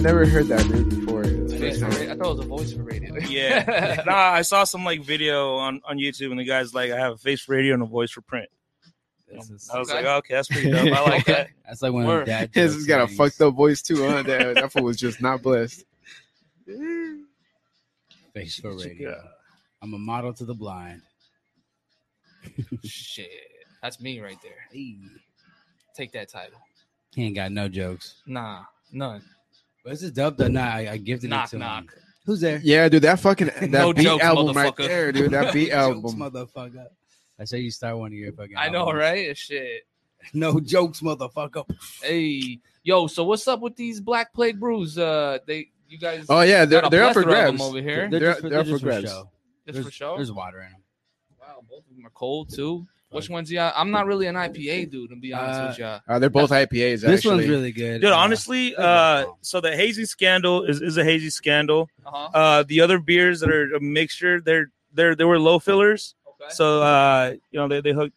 I never heard that dude before. It's Voice for time. I thought it was a voice for radio. Yeah. nah, I saw some like video on, on YouTube and the guy's like, I have a face for radio and a voice for print. Is- I was Okay. like, okay, that's pretty dope. I like that. That's like one Word. of the dad. His jokes has got a fucked up voice too, huh? That, that fool was just not blessed. face for radio. I'm a model to the blind. Shit, that's me right there. Hey. Take that title. He ain't got no jokes. Nah, none. But this is dope though. Nah, I, I gifted Knock it to knock. him. Who's there? Yeah, dude, that fucking that No beat jokes, album right there, dude. That beat Jokes, album. motherfucker. I say you start one of your fucking. I know, albums. right? Shit. No jokes, motherfucker. Hey, yo. So what's up with these Black Plague Brews? Uh, they, you guys. Oh yeah, they're got they're up for plethora of them grabs. over here. They're, They're- just for, they're they're up for just for grabs. show. Just there's, for show. There's water in them. Wow, both of them are cold too. Which ones? Yeah, I'm not really an IPA dude, to be honest Uh, with y'all. Uh, they're both IPAs. This actually. one's really good. Dude, Uh, honestly, uh, so the hazy scandal is, is a hazy scandal. Uh-huh. Uh, the other beers that are a mixture, they're they're they were low fillers. Okay. So uh, you know, they they hook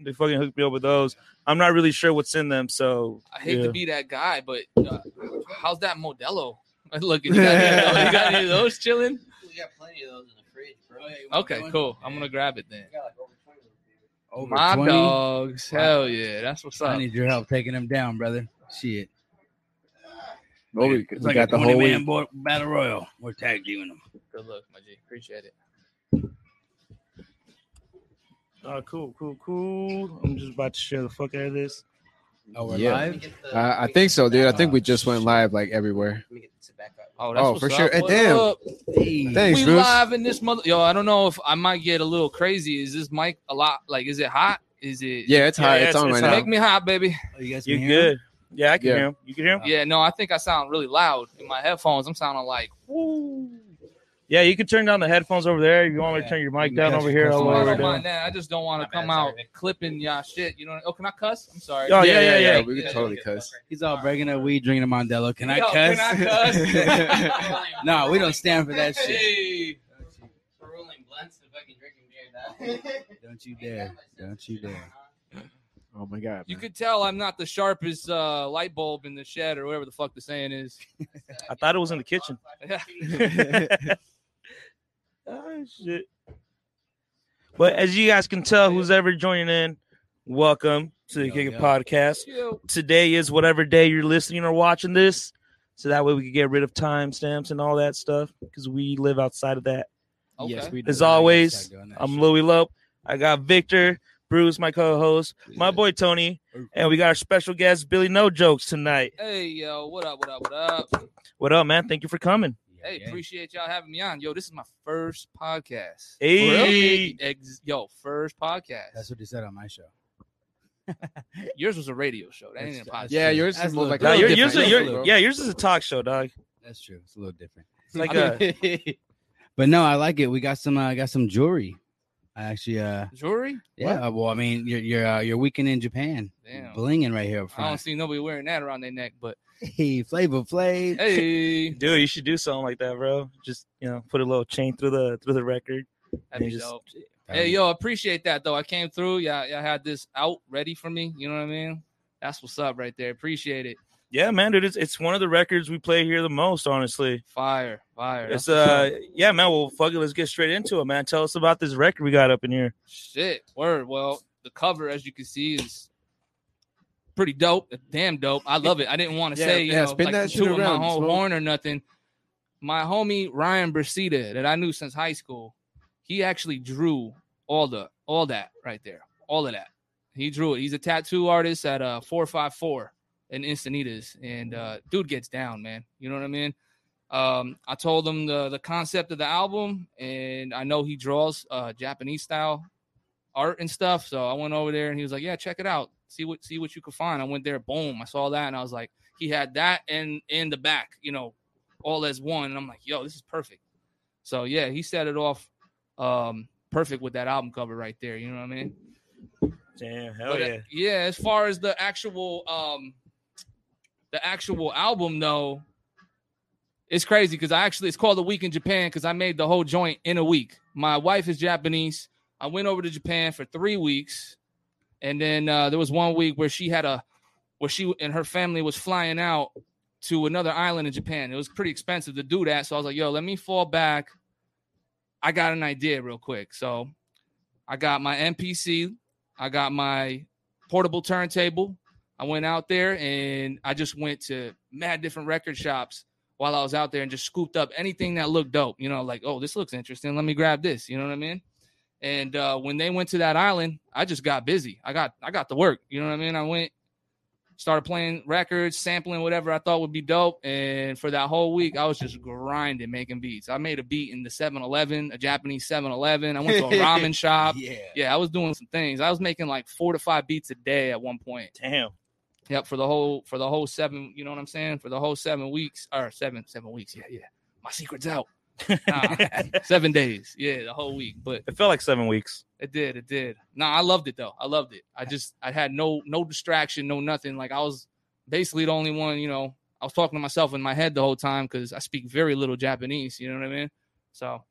they fucking hooked me up with those. I'm not really sure what's in them, so I hate yeah. to be that guy, but uh, how's that Modelo? Look, you got, any, you got any of those chilling? We got plenty of those in the fridge, bro. Okay, cool. I'm gonna grab it then. We got like over 20 of those beers. Over My 20? dogs, hell yeah, that's what's up. I need your help taking them down, brother. Shit. Oh, we, It's we like got a the whole 20-man week. bo- battle royal. We're tag teaming them. Good luck, my G. Appreciate it. uh, cool, cool, cool. I'm just about to share the fuck out of this. Oh, we're Yeah. Live. the- Uh, let I think so, the dude. I think we just went live like everywhere. Let me get the back up. Oh, that's Oh, for up. sure. Hey, What damn. Hey, Thanks, we Bruce. live in this mother. Yo, I don't know if I might get a little crazy. Is this mic a lot? Like, is it hot? Is it? Yeah, it's Yeah, hot. yeah, it's it's- on it's right hot. now. Make me hot, baby. Oh, you guys You can good? Yeah, I can Yeah. hear him. You can hear him? Yeah, no, I think I sound really loud in my headphones. I'm sounding like, woo. Yeah, you can turn down the headphones over there. If you want me to turn your mic down cuss- over here, cuss all I over out. don't there. mind that. I just don't want My to bad, come out sorry. clipping y'all shit. You know? Oh, can I cuss? I'm sorry. Oh, yeah, yeah, yeah, yeah. yeah. We can Yeah, totally yeah, cuss. He's all breaking a weed, drinking a Mandela. Can I Yo, cuss? Can I cuss? no, we don't stand for that shit. Hey. For rolling blunts and fucking drinking beer, dog. Don't you dare. Don't you dare. Oh my god. You man. could tell I'm not the sharpest uh, light bulb in the shed or whatever the fuck the saying is. I thought it was in the kitchen. Yeah. shit. But as you guys can tell, who's ever joining in, welcome to the Yo, Kick It. Podcast. Today is whatever day you're listening or watching this, so that way we can get rid of timestamps and all that stuff because we live outside of that. Okay. Yes, we do. As always, start doing that I'm shit. Louie Lope. I got Victor, Bruce, my co-host, my boy Tony, and we got our special guest Billy No Jokes tonight. Hey, yo, what up, what up, what up? What up, man? Thank you for coming. Yeah, Hey, yeah. appreciate y'all having me on. Yo, this is my first podcast. Hey. Ex- Yo, first podcast. That's what they said on my show. Yours was a radio show. That ain't a podcast. Yeah, yours That's is more like No, different. you're, yours, is- Different, yeah, yours is a talk show, dog. That's true. It's a little different. It's like a but no, I like it. We got some. I uh, got some jewelry. I actually. uh Jewelry? Yeah. Well, I mean, you're you're uh, you're Week in Japan. Damn. Blinging right here up I don't see nobody wearing that around their neck, but Hey, Flavor Flav. hey, dude. You should do something like that, bro. Just you know, put a little chain through the through the record. that'd be just- dope. Hey, yo, appreciate that though. I came through. Y'all, y'all had this out ready for me. You know what I mean? That's what's up right there. Appreciate it. Yeah, man, dude. It's it's one of the records we play here the most, honestly. Fire, fire. It's That's uh, up. yeah, man. Well, fuck it. Let's get straight into it, man. Tell us about this record we got up in here. shit. Word. Well, the cover, as you can see, is pretty dope. Damn dope. I love it. I didn't want to Yeah, say, you yeah, know, spin like that shit around, my whole Smoke. horn or nothing. My homie Ryan Brasida, that I knew since high school, he actually drew all the all that right there, all of that. He drew it. He's a tattoo artist at uh four five four in Encinitas, and uh, dude gets down, man. You know what I mean? Um, I told him the the concept of the album, and I know he draws uh Japanese style art and stuff. So I went over there, and he was like, "Yeah, check it out. See what see what you could find." I went there, boom, I saw that, and I was like, he had that and in the back, you know, all as one, and I'm like, "Yo, this is perfect." So yeah, he set it off um perfect with that album cover right there. You know what I mean? Damn, hell But, uh, yeah. yeah, as far as the actual um the actual album though, it's crazy because I actually it's called a week in Japan because I made the whole joint in a week. My wife is Japanese. I went over to Japan for three weeks, and then uh, there was one week where she had a where she and her family was flying out to another island in Japan. It was pretty expensive to do that. So I was like, yo, let me fall back. I got an idea real quick. So I got my MPC, I got my portable turntable. I went out there and I just went to mad different record shops while I was out there and just scooped up anything that looked dope. You know, like, oh, this looks interesting. Let me grab this. You know what I mean? And uh, when they went to that island, I just got busy. I got I got to work. You know what I mean? I went, started playing records, sampling whatever I thought would be dope. And for that whole week, I was just grinding, making beats. I made a beat in the 7-Eleven, a Japanese 7-Eleven. I went to a ramen shop. Yeah. Yeah, I was doing some things. I was making like four to five beats a day at one point. Damn. Yep, for the whole for the whole seven, you know what I'm saying? For the whole seven weeks or seven seven weeks. Yeah, yeah. My secret's out. Nah, seven days. Yeah, the whole week. But It felt like seven weeks. it did, it did. Nah, I loved it though. I loved it. I just I had no no distraction, no nothing. Like I was basically the only one, you know, I was talking to myself in my head the whole time because I speak very little Japanese, you know what I mean? So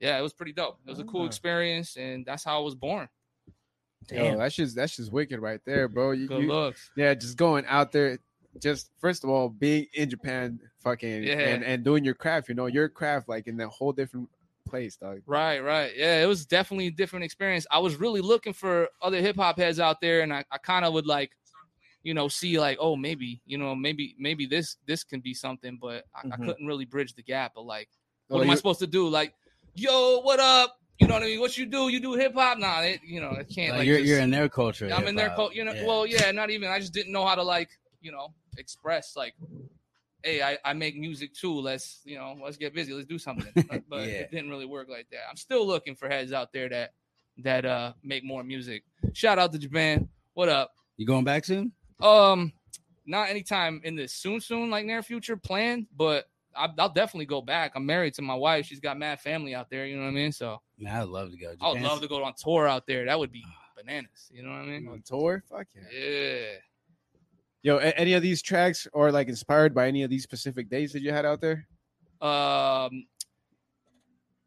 yeah, it was pretty dope. It was a cool Ah. experience, and that's how I was born. Yo, Damn. that's just that's just wicked right there, bro. You, Good you- looks. yeah, just going out there, just first of all, being in Japan, fucking, Yeah. and and doing your craft. You know, your craft like in a whole different place, dog. Right, right. Yeah, it was definitely a different experience. I was really looking for other hip hop heads out there, and I, I kind of would like, you know, see like, oh, maybe, you know, maybe maybe this this can be something, but I, I Mhm. couldn't really bridge the gap. But like, Oh, what am I supposed to do? Like, yo, what up? You know what I mean? What you do? You do hip hop? Nah, it, you know, I can't. Like, Like, you're, just- you're in their culture. I'm in their hip-hop. You know, Yeah. well, yeah, not even. I just didn't know how to like, you know, express like, hey, I, I make music too. Let's, you know, let's get busy. Let's do something. But, but Yeah. it didn't really work like that. I'm still looking for heads out there that that uh make more music. Shout out to Japan. What up? You going back soon? Um, not anytime in the soon, soon, like near future plan, but I, I'll definitely go back. I'm married to my wife. She's got mad family out there. You know what I mean? So Man, I'd love to go. I would love to go on tour out there. That would be bananas. You know what I mean? on tour. Fuck yeah. Yeah. Yo, a- any of these tracks or like inspired by any of these specific days that you had out there? Um,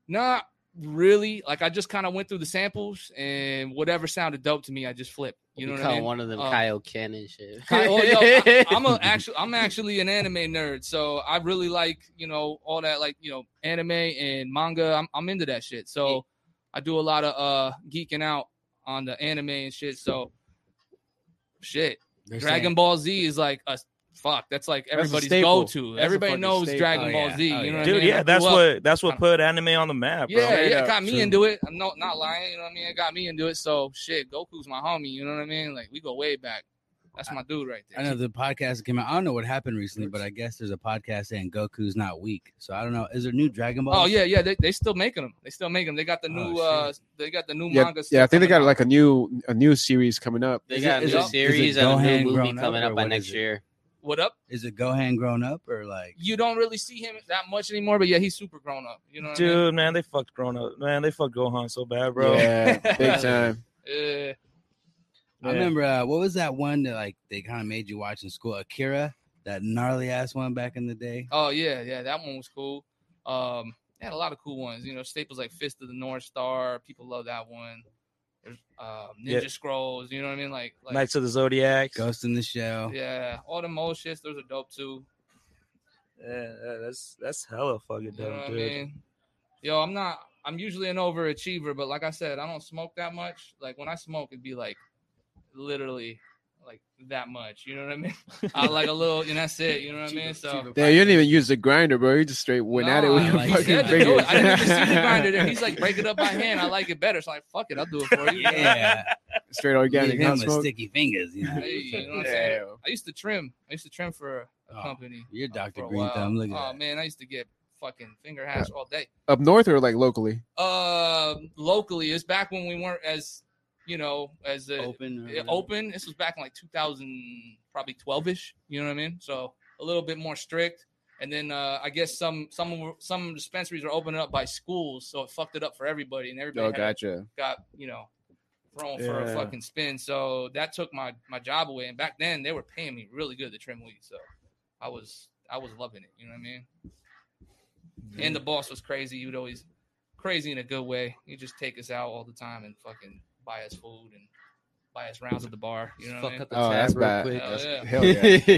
not really. Like I just kind of went through the samples and whatever sounded dope to me, I just flipped. You know what I mean? one of them Uh, Kyle Cannon shit. Ki- oh, yo, I, am a actually I'm actually an anime nerd, so I really like you know all that like you know anime and manga. I'm I'm into that shit. So I do a lot of uh geeking out on the anime and shit. So shit, They're Dragon saying- Ball Z is like a fuck. That's like everybody's go to. Everybody knows staple. Dragon Oh, Ball yeah. Z. Oh, you know yeah. what I Dude, mean? Yeah, that's up- what that's what put anime on the map, bro. Yeah, Straight yeah, it got me True. into it. I'm not not lying. You know what I mean? It got me into it. So shit, Goku's my homie. You know what I mean? Like we go way back. That's my dude right there. I know the podcast came out. I don't know what happened recently, but I guess there's a podcast saying Goku's not weak. So I don't know. Is there new Dragon Ball? Oh yeah, yeah. They they still making them. They still making them. They got the Oh, new. shit. uh They got the new Yeah, manga. yeah. I think they got out. like a new a new series coming up. They Is got it- a new it series and a Gohan new movie grown coming up by next year. what up. Is it Gohan grown up or like? You don't really see him that much anymore, but yeah, he's super grown up. You know what I mean? Dude, man, they fucked grown up. Man, they fucked Gohan so bad, bro. Yeah, big time. Yeah. I Yeah. remember uh, what was that one that like they kind of made you watch in school? Akira, that gnarly ass one back in the day. Oh yeah, yeah. That one was cool. Um, they had a lot of cool ones. You know, staples like Fist of the North Star. People love that one. There's um, Ninja Yeah. Scrolls. You know what I mean? Like, like Knights of the Zodiac. Ghost in the Shell. yeah, all the old shits. Those are dope too. Yeah, yeah, that's that's hella fucking You know dope, what I dude. mean? Yo, I'm not. I'm usually an overachiever, but like I said, I don't smoke that much. Like when I smoke, it'd be like literally like that much. You know what I mean? I like a little, and that's it. You know what I mean? So. Yeah, you didn't even use the grinder, bro. You just straight went at it with Nah, your like- fucking said fingers. I didn't even see the grinder there. He's like, break it up by hand. I like it better. So I'm like, fuck it, I'll do it for you. Yeah, straight organic. him not with sticky fingers. You know, Hey, you know what I'm saying? Yeah. I used to trim. I used to trim for a Oh, company. you're uh, Dr. for a Green while. Thumb. Look at Oh that. man, I used to get fucking finger hash all day. Up north or like locally? Uh, locally, it's back when we weren't as, you know, as uh, Open. or yeah, open. This was back in like 2000, probably 12 ish. You know what I mean? So a little bit more strict. And then uh, I guess some some some dispensaries are opening up by schools, so it fucked it up for everybody, and everybody Oh, gotcha. got you know thrown for a fucking spin. So that took my my job away. And back then they were paying me really good to trim weed, so I was I was loving it. You know what I mean? And the boss was crazy. He would always crazy in a good way. He'd just take us out all the time and fucking buy us food and buy us rounds at the bar. You know what I Fuck mean? up the Oh, tab that's real bad. quick. Hell That's- yeah. Hell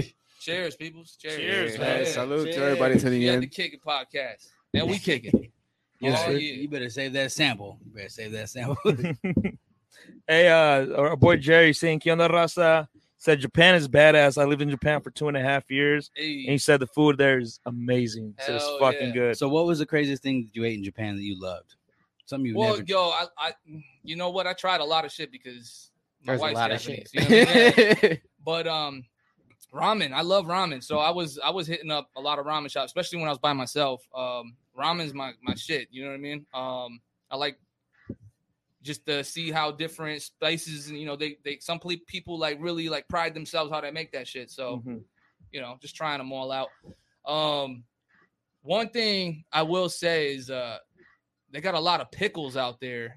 yeah. Cheers, peoples. Cheers. Cheers, Yeah, man. yeah. Salute to Cheers. everybody tuning We had in. the Kick It podcast, and we kick it. Yes, Oh, sir. yeah. You better save that sample. You better save that sample. hey, uh, our boy Jerry saying, "¿Qué onda, raza?" Said Japan is badass. I lived in Japan for two and a half years, and he said the food there is amazing. So it's fucking yeah. good. so, what was the craziest thing that you ate in Japan that you loved? Something you well, never. yo, I, I, you know what? I tried a lot of shit because my There's a wife's lot of shit. You know what I mean? But um, ramen. I love ramen. So I was I was hitting up a lot of ramen shops, especially when I was by myself. Um, ramen's my my shit. You know what I mean? Um, I like just to see how different spices and you know they they some ple- people like really like pride themselves how they make that shit. So Mhm. you know, just trying them all out. Um, one thing I will say is uh, they got a lot of pickles out there.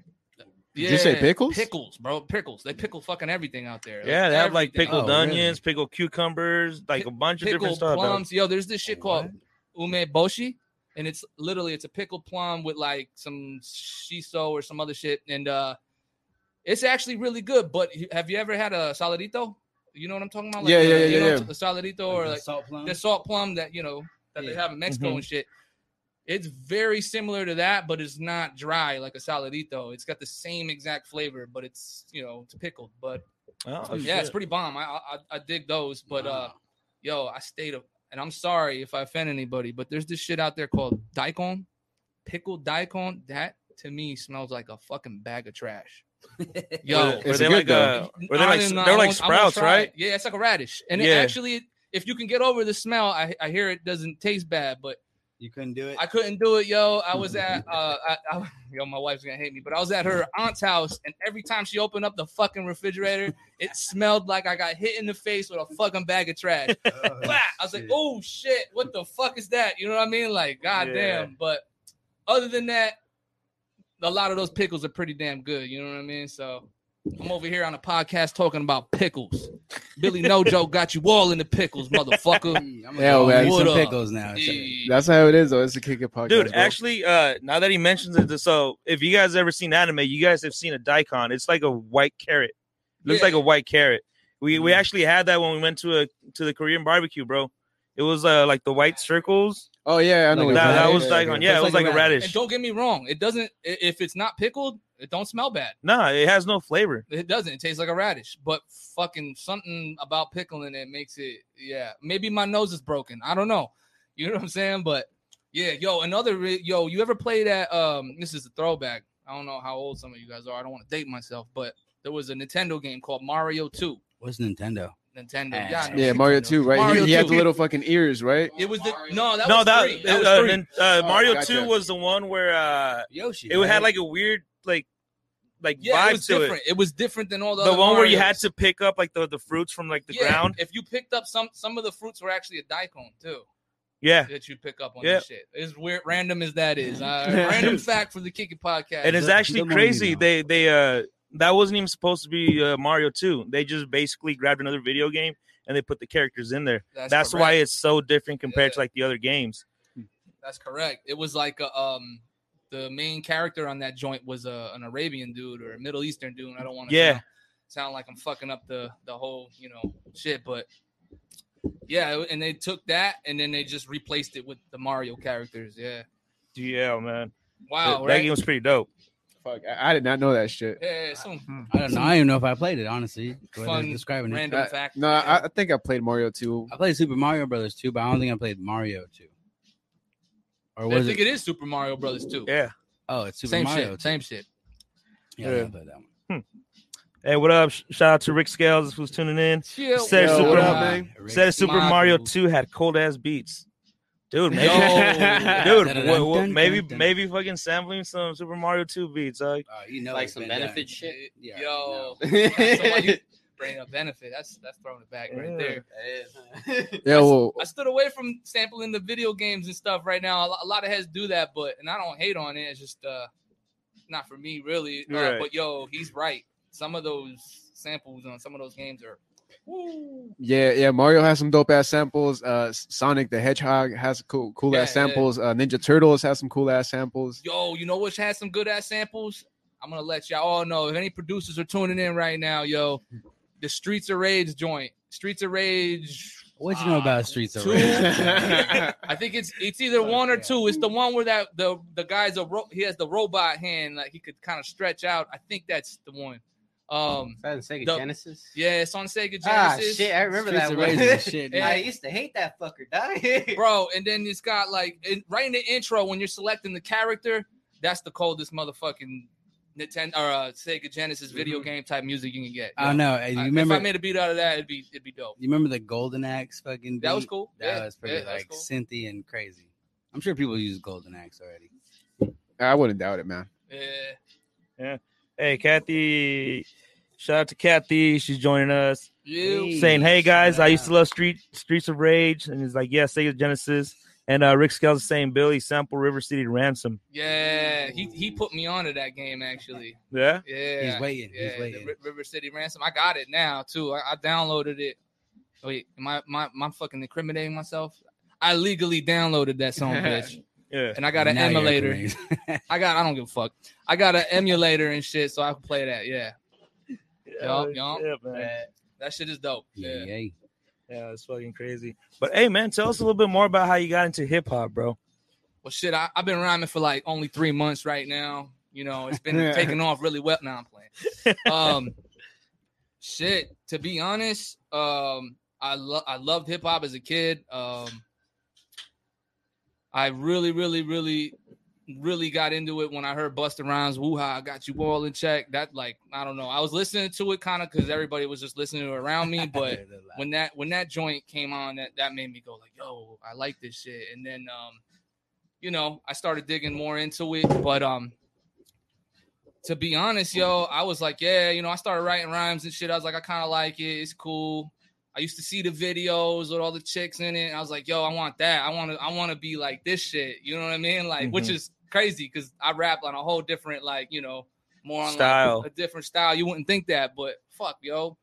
Did you say pickles? Pickles, bro. Pickles. They pickle fucking everything out there. Yeah, they have like everything. pickled Oh, really? onions, pickled cucumbers, like a bunch of different pickled stuff. dog. plums. Yo, there's this shit called What? umeboshi, and it's literally it's a pickled plum with like some shiso or some other shit, and uh, it's actually really good. But have you ever had a saladito? You know what I'm talking about? Yeah, yeah, yeah, you know, yeah. The saladito or the like salt plum. the salt plum that you know that they Yeah. have in Mexico Mhm. and shit. It's very similar to that, but it's not dry like a saladito. It's got the same exact flavor, but it's you know it's pickled. But Oh, yeah, it's pretty bomb. I I, I dig those. But uh, yo, I stayed up, and I'm sorry if I offend anybody, but there's this shit out there called daikon, pickled daikon. That to me smells like a fucking bag of trash. Yo, Were- were they good, like uh, were they like they're like won't- I won't sprouts, right? it. Yeah, it's like a radish, and it actually, if you can get over the smell, I, I hear it doesn't taste bad, but you couldn't do it. I couldn't do it, yo. I was at, uh, I, I, yo, my wife's gonna hate me, but I was at her aunt's house, and every time she opened up the fucking refrigerator, it smelled like I got hit in the face with a fucking bag of trash. Blah! I was like, oh shit, what the fuck is that? You know what I mean? Like, goddamn. Yeah. But other than that, a lot of those pickles are pretty damn good. You know what I mean? So I'm over here on a podcast talking about pickles. Billy No Joke got you all in the pickles, motherfucker. Yeah, go man. some pickles now. Yeah. That's how it is, though. It's a kick it podcast. Dude, bro. actually, uh, now that he mentions it, so if you guys ever seen anime, you guys have seen a daikon. It's like a white carrot. Looks Yeah. like a white carrot. We we Mm. actually had that when we went to a to the Korean barbecue, bro. It was uh like the white circles. oh yeah, I know Like That, that was Yeah, daikon. yeah. Yeah, it was like a And radish. don't get me wrong, it doesn't. If it's not pickled, it don't smell bad. Nah, it has no flavor. It doesn't. It tastes like a radish. But fucking something about pickling it makes it. Yeah, maybe my nose is broken. I don't know. You know what I'm saying? But yeah, yo, another re- yo. You ever played that? Um, this is a throwback. I don't know how old some of you guys are. I don't want to date myself, but there was a Nintendo game called Mario Two. What's Nintendo? Nintendo. Ah, Yeah, Yeah, Mario Nintendo. two, right? Mario he, he had the little fucking ears, right? It was the no. That no, was that, three. That was uh, three. nin- uh, Oh, Mario gotcha. Two was the one where uh Yoshi. it had like a weird like like yeah, it vibe was to different. It. was different than all the. The other one where you had to pick up like the, the fruits from like the Yeah, ground. If you picked up some, some of the fruits were actually a daikon too. Yeah. that you pick up on Yeah. this shit. As weird, random as that is, uh, random fact for the Kick It podcast. and it's The- actually the crazy. know. They they uh that wasn't even supposed to be uh, Mario 2. They just basically grabbed another video game and they put the characters in there. That's, why it's so different compared to like the other games. that's correct. It was like a, um the main character on that joint was a, an Arabian dude or a Middle Eastern dude. I don't want to Yeah. sound, sound like I'm fucking up the the whole you know shit, but yeah, and they took that and then they just replaced it with the Mario characters. Yeah, Yeah, man. wow, that, right? that game was pretty dope. Fuck, I, I did not know that shit. yeah, some I don't know. I don't even know if I played it. Honestly, Go ahead and Fun, describing random Uh, fact. No, I, I think I played Mario two. I played Super Mario Brothers 2, but I don't think I played Mario 2. Or I think it? it is Super Mario Brothers too. Yeah. Oh, it's Super same Mario. shit, same shit. Yeah, I play that one. Hmm. Hey, what up? Shout out to Rick Scales who's tuning in. Chill. Said Yo, Super Mario- up, man? Rick- Said Super Mario. Mario 2 had cold ass beats. Dude, maybe, Yo. dude, what, what, maybe dun, dun. maybe fucking sampling some Super Mario 2 beats. Like, Oh, you know, Like some been done. benefit shit. Yeah, Yo, no. so you bring up benefit? That's that's throwing it back right there. Yeah, well, I stood away from sampling the video games and stuff right now. A lot of heads do that, but and I don't hate on it. It's just uh not for me really. Uh, Right. But yo, he's right. Some of those samples on some of those games are. Woo. yeah, yeah. Mario has some dope ass samples. Uh, Sonic the Hedgehog has cool, cool Yeah, ass samples. Uh, Ninja Turtles has some cool ass samples. Yo, you know which has some good ass samples? I'm gonna let y'all all know if any producers are tuning in right now, yo, the Streets of Rage joint, Streets of Rage. What you know uh, about Streets of Rage? I think it's it's either one or two. It's the one where that the the guy's a ro- he has the robot hand like he could kind of stretch out. I think that's the one. Um, Is that in Sega The- Genesis? yeah, it's on Sega Genesis. Ah, shit, I remember Streets that of one. Is shit, Yeah. I used to hate that fucker, dog. bro. And then it's got like in, right in the intro when you're selecting the character, that's the coldest motherfucking Nintendo or uh, Sega Genesis video game type music you can get. I don't know. Hey, I- remember? if I made a beat out of that, it'd be it'd be dope. you remember the Golden Axe fucking? That was cool. That Yeah, was pretty yeah, like cool. synthy and crazy. I'm sure people use Golden Axe already. I wouldn't doubt it, man. Yeah, Yeah. Hey, Kathy. Shout out to Kathy. She's joining us. you. Saying, "Hey guys, shout I used to love Street Streets of Rage," and he's like, "Yeah, Sega Genesis." And uh, Rick Scales is saying, "Billy sample River City Ransom." Yeah, he he put me onto that game actually. Yeah, Yeah, He's waiting. Yeah, He's the waiting. River City Ransom. I got it now too. I, I downloaded it. Wait, am I my my fucking incriminating myself? I legally downloaded that song, bitch, yeah. and I got an Now emulator. I got I don't give a fuck. I got an emulator and shit, so I can play that. Yeah, Yeah, yup. yeah, man. that shit is dope. yeah, Yeah. Yeah. It's fucking crazy. But hey, man, tell us a little bit more about how you got into hip hop, bro. Well, shit, I, I've been rhyming for like only three months right now. You know, it's been taking off really well. Now I'm playing. Um, shit. To be honest, um, I love I loved hip hop as a kid. Um, I really, really, really, really got into it when I heard Busta Rhymes "Woo Ha, I got you all in check." That like I don't know. I was listening to it kind of because everybody was just listening to it around me, but when that when that joint came on that that made me go like yo i like this shit. And then um you know i started digging more into it but um to be honest yo i was like yeah you know i started writing rhymes and shit. I was like i kind of like it. It's cool. I used to see the videos with all the chicks in it. I was like yo i want that. I want to i want to be like this shit. You know what i mean? Like which Mhm. is crazy because i rap on a whole different like you know more on Style. like a different style you wouldn't think that but fuck yo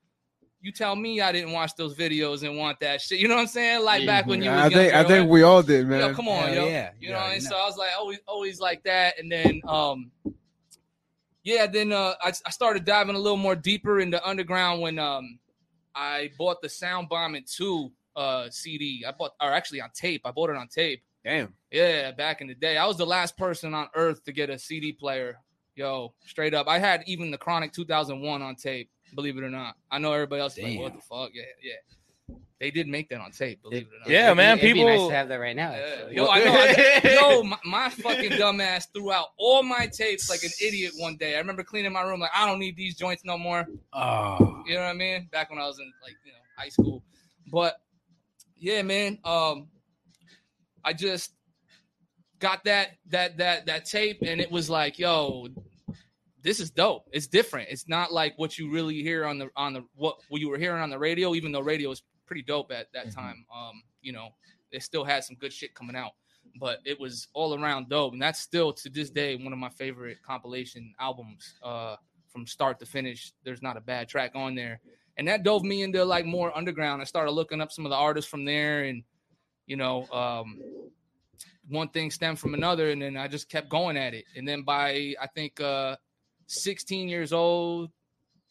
you tell me I didn't watch those videos and want that shit. You know what I'm saying? Like back when you was I think I younger, think we all did, man. Yo, come on, Hell yo. yeah. You You know, already and know. so I was like, always, always like that. And then, um, yeah, then uh, I, I started diving a little more deeper into underground when um, I bought the Soundbombing Two uh CD. I bought, or actually on tape. I bought it on tape. Damn. Yeah, back in the day, I was the last person on earth to get a CD player. Yo, straight up, I had even the Chronic 2001 on tape. Believe it or not, I know everybody else is like, "What the fuck?" Yeah, yeah. They did make that on tape. Believe it or not. Yeah, man, It'd be nice people- to have that right now. Yeah. actually. Yo, I know. I, yo, my, my fucking dumbass threw out all my tapes like an idiot one day. I remember cleaning my room like I don't need these joints no more. Oh, You know what I mean? Back when I was in like you know high school, but yeah, man. Um, I just got that that that that tape, and it was like, yo, this is dope. It's different. It's not like what you really hear on the on the what what you were hearing on the radio. Even though radio was pretty dope at that time. Um, you know, it still had some good shit coming out, but it was all around dope, and that's still to this day one of my favorite compilation albums. Uh, from start to finish, there's not a bad track on there, and that dove me into like more underground. I started looking up some of the artists from there, and you know, um, one thing stemmed from another, and then I just kept going at it. And then by I think uh, 16 years old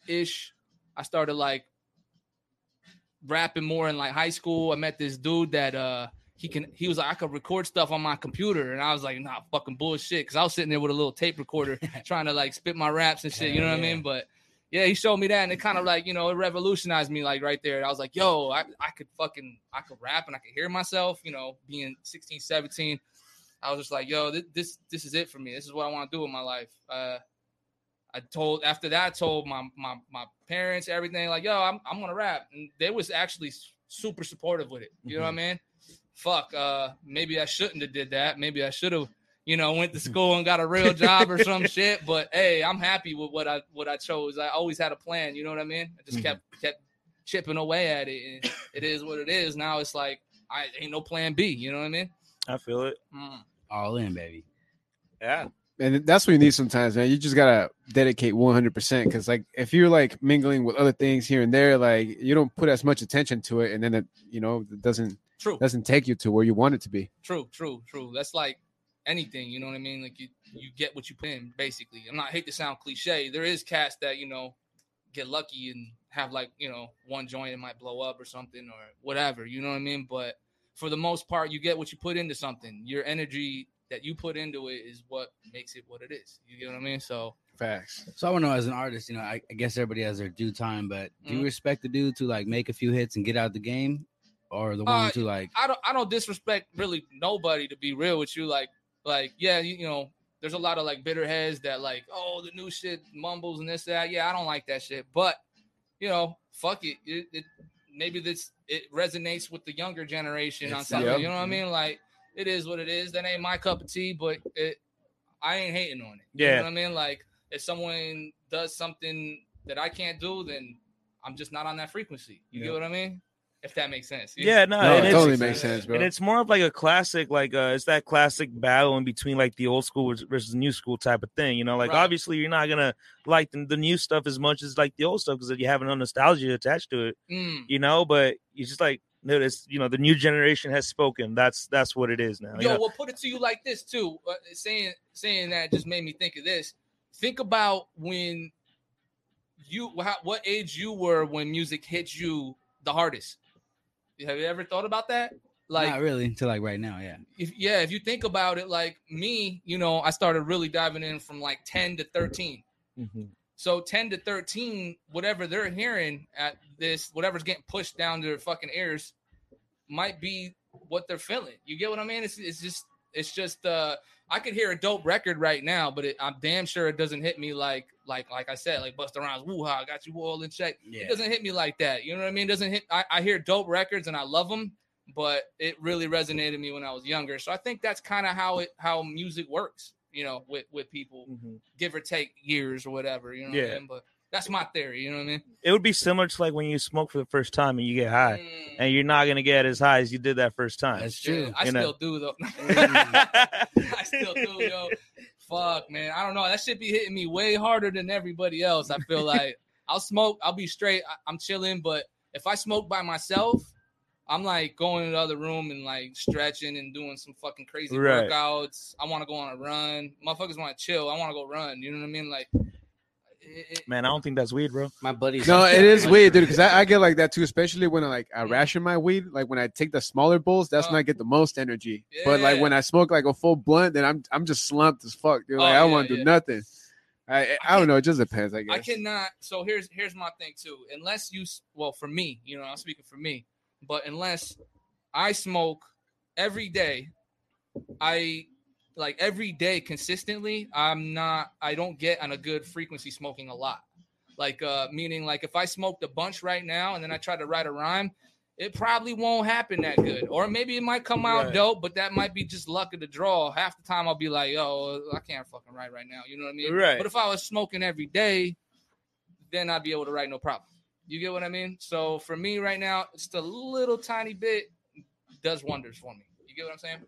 ish, I started like rapping more in like high school. I met this dude that uh he can he was like I could record stuff on my computer, and I was like, nah, fucking bullshit, because I was sitting there with a little tape recorder trying to like spit my raps and shit. You know what I mean? But yeah, he showed me that, and it kind of like you know it revolutionized me like right there. I was like, yo, I, I could fucking I could rap and I could hear myself. You know, being 16, 17. I was just like, yo, this this, this is it for me. This is what I want to do with my life. Uh, I told after that, I told my my my parents everything like, yo, I'm I'm gonna rap, and they was actually super supportive with it. You know what I mean? Fuck, uh, maybe I shouldn't have did that. Maybe I should have, you know, went to school and got a real job or some shit. But hey, I'm happy with what I what I chose. I always had a plan. You know what I mean? I just Mhm. kept kept chipping away at it, and it is what it is. Now it's like I ain't no plan B. You know what I mean? I feel it. Mm. all in, baby. Yeah. and that's what you need sometimes, man. You just gotta dedicate one hundred percent because, like, if you're like mingling with other things here and there, like you don't put as much attention to it, and then it, you know, it doesn't True. doesn't take you to where you want it to be. True, true, true. That's like anything. You know what I mean? Like you you get what you put in. Basically, I'm not hate to sound cliche. There is cats that you know get lucky and have like you know one joint it might blow up or something or whatever. You know what I mean? But for the most part, you get what you put into something. Your energy that you put into it is what makes it what it is. You get what I mean? So Facts. So I want to know, as an artist, you know, I, I guess everybody has their due time, but do you Mhm. respect the dude to like make a few hits and get out the game, or the one Uh, to like? I don't I don't disrespect really nobody to be real with you. Like like yeah, you, you know, there's a lot of like bitter heads that like, oh, the new shit mumbles and this that. Yeah, I don't like that shit. But you know, fuck it. It, it maybe this it resonates with the younger generation on It's- something. yeah. You know what I mean? Like it is what it is. That ain't my cup of tea, but it I ain't hating on it. You Yeah. know what I mean? Like if someone does something that I can't do, then I'm just not on that frequency. You Yeah. get what I mean? If that makes sense. Yeah, no, No, and it it's, totally makes sense, bro. and it's more of like a classic, like uh, it's that classic battle in between like the old school versus new school type of thing. You know, like Right. obviously you're not gonna like the, the new stuff as much as like the old stuff because you have no nostalgia attached to it. Mm. You know, but you just like notice, you know, the new generation has spoken. That's that's what it is now. you Yo, know? well, put it to you like this too. Uh, saying saying that just made me think of this. Think about when you how, what age you were when music hit you the hardest. Have you ever thought about that? Like, not really until like right now. Yeah. if yeah, if you think about it, like me, you know, I started really diving in from like ten to thirteen. Mhm. So 10 to 13, whatever they're hearing at this, whatever's getting pushed down their fucking ears, might be what they're feeling. You get what I mean? It's, it's just, it's just, uh, I could hear a dope record right now, but it, I'm damn sure it doesn't hit me like, like, like I said, like Busta Rhymes, woo ha, got you all in check. It doesn't hit me like that. You know what I mean? It doesn't hit. I, I hear dope records and I love them, but it really resonated me when I was younger. So I think that's kind of how it, how music works. You know, with with people, Mhm. give or take years or whatever. You know what Yeah. I mean? But that's my theory. You know what I mean? It would be similar to like when you smoke for the first time and you get high, Mm, and you're not gonna get as high as you did that first time. That's yeah, true. I you know. still do though. I still do, yo. Fuck, man. I don't know. That should be hitting me way harder than everybody else. I feel like I'll smoke. I'll be straight. I, I'm chilling. But if I smoke by myself, I'm like going to the other room and like stretching and doing some fucking crazy Right. workouts. I want to go on a run. Motherfuckers want to chill. I want to go run. You know what I mean? Like, it, it, Man, I don't think that's weed, bro. My buddies. No, it is weird, dude. Because I, I get like that too, especially when I like I ration my weed. Like when I take the smaller bowls, that's when Uh, I get the most energy. But like when I smoke like a full blunt, then I'm I'm just slumped as fuck, dude. Oh, Like I don't yeah, want to do nothing. I I, I don't know. It just depends. I guess. I cannot. So here's here's my thing too. Unless you, well, for me, you know, I'm speaking for me, but unless I smoke every day, I like every day consistently. I'm not. I don't get on a good frequency smoking a lot. Like uh meaning like if I smoked a bunch right now and then I try to write a rhyme. It probably won't happen that good, or maybe it might come out Right. dope, but that might be just luck of the draw. Half the time I'll be like, "Yo, I can't fucking write right now." You know what I mean? Right. But if I was smoking every day, then I'd be able to write no problem. You get what I mean? So for me right now, just a little tiny bit does wonders for me. You get what I'm saying?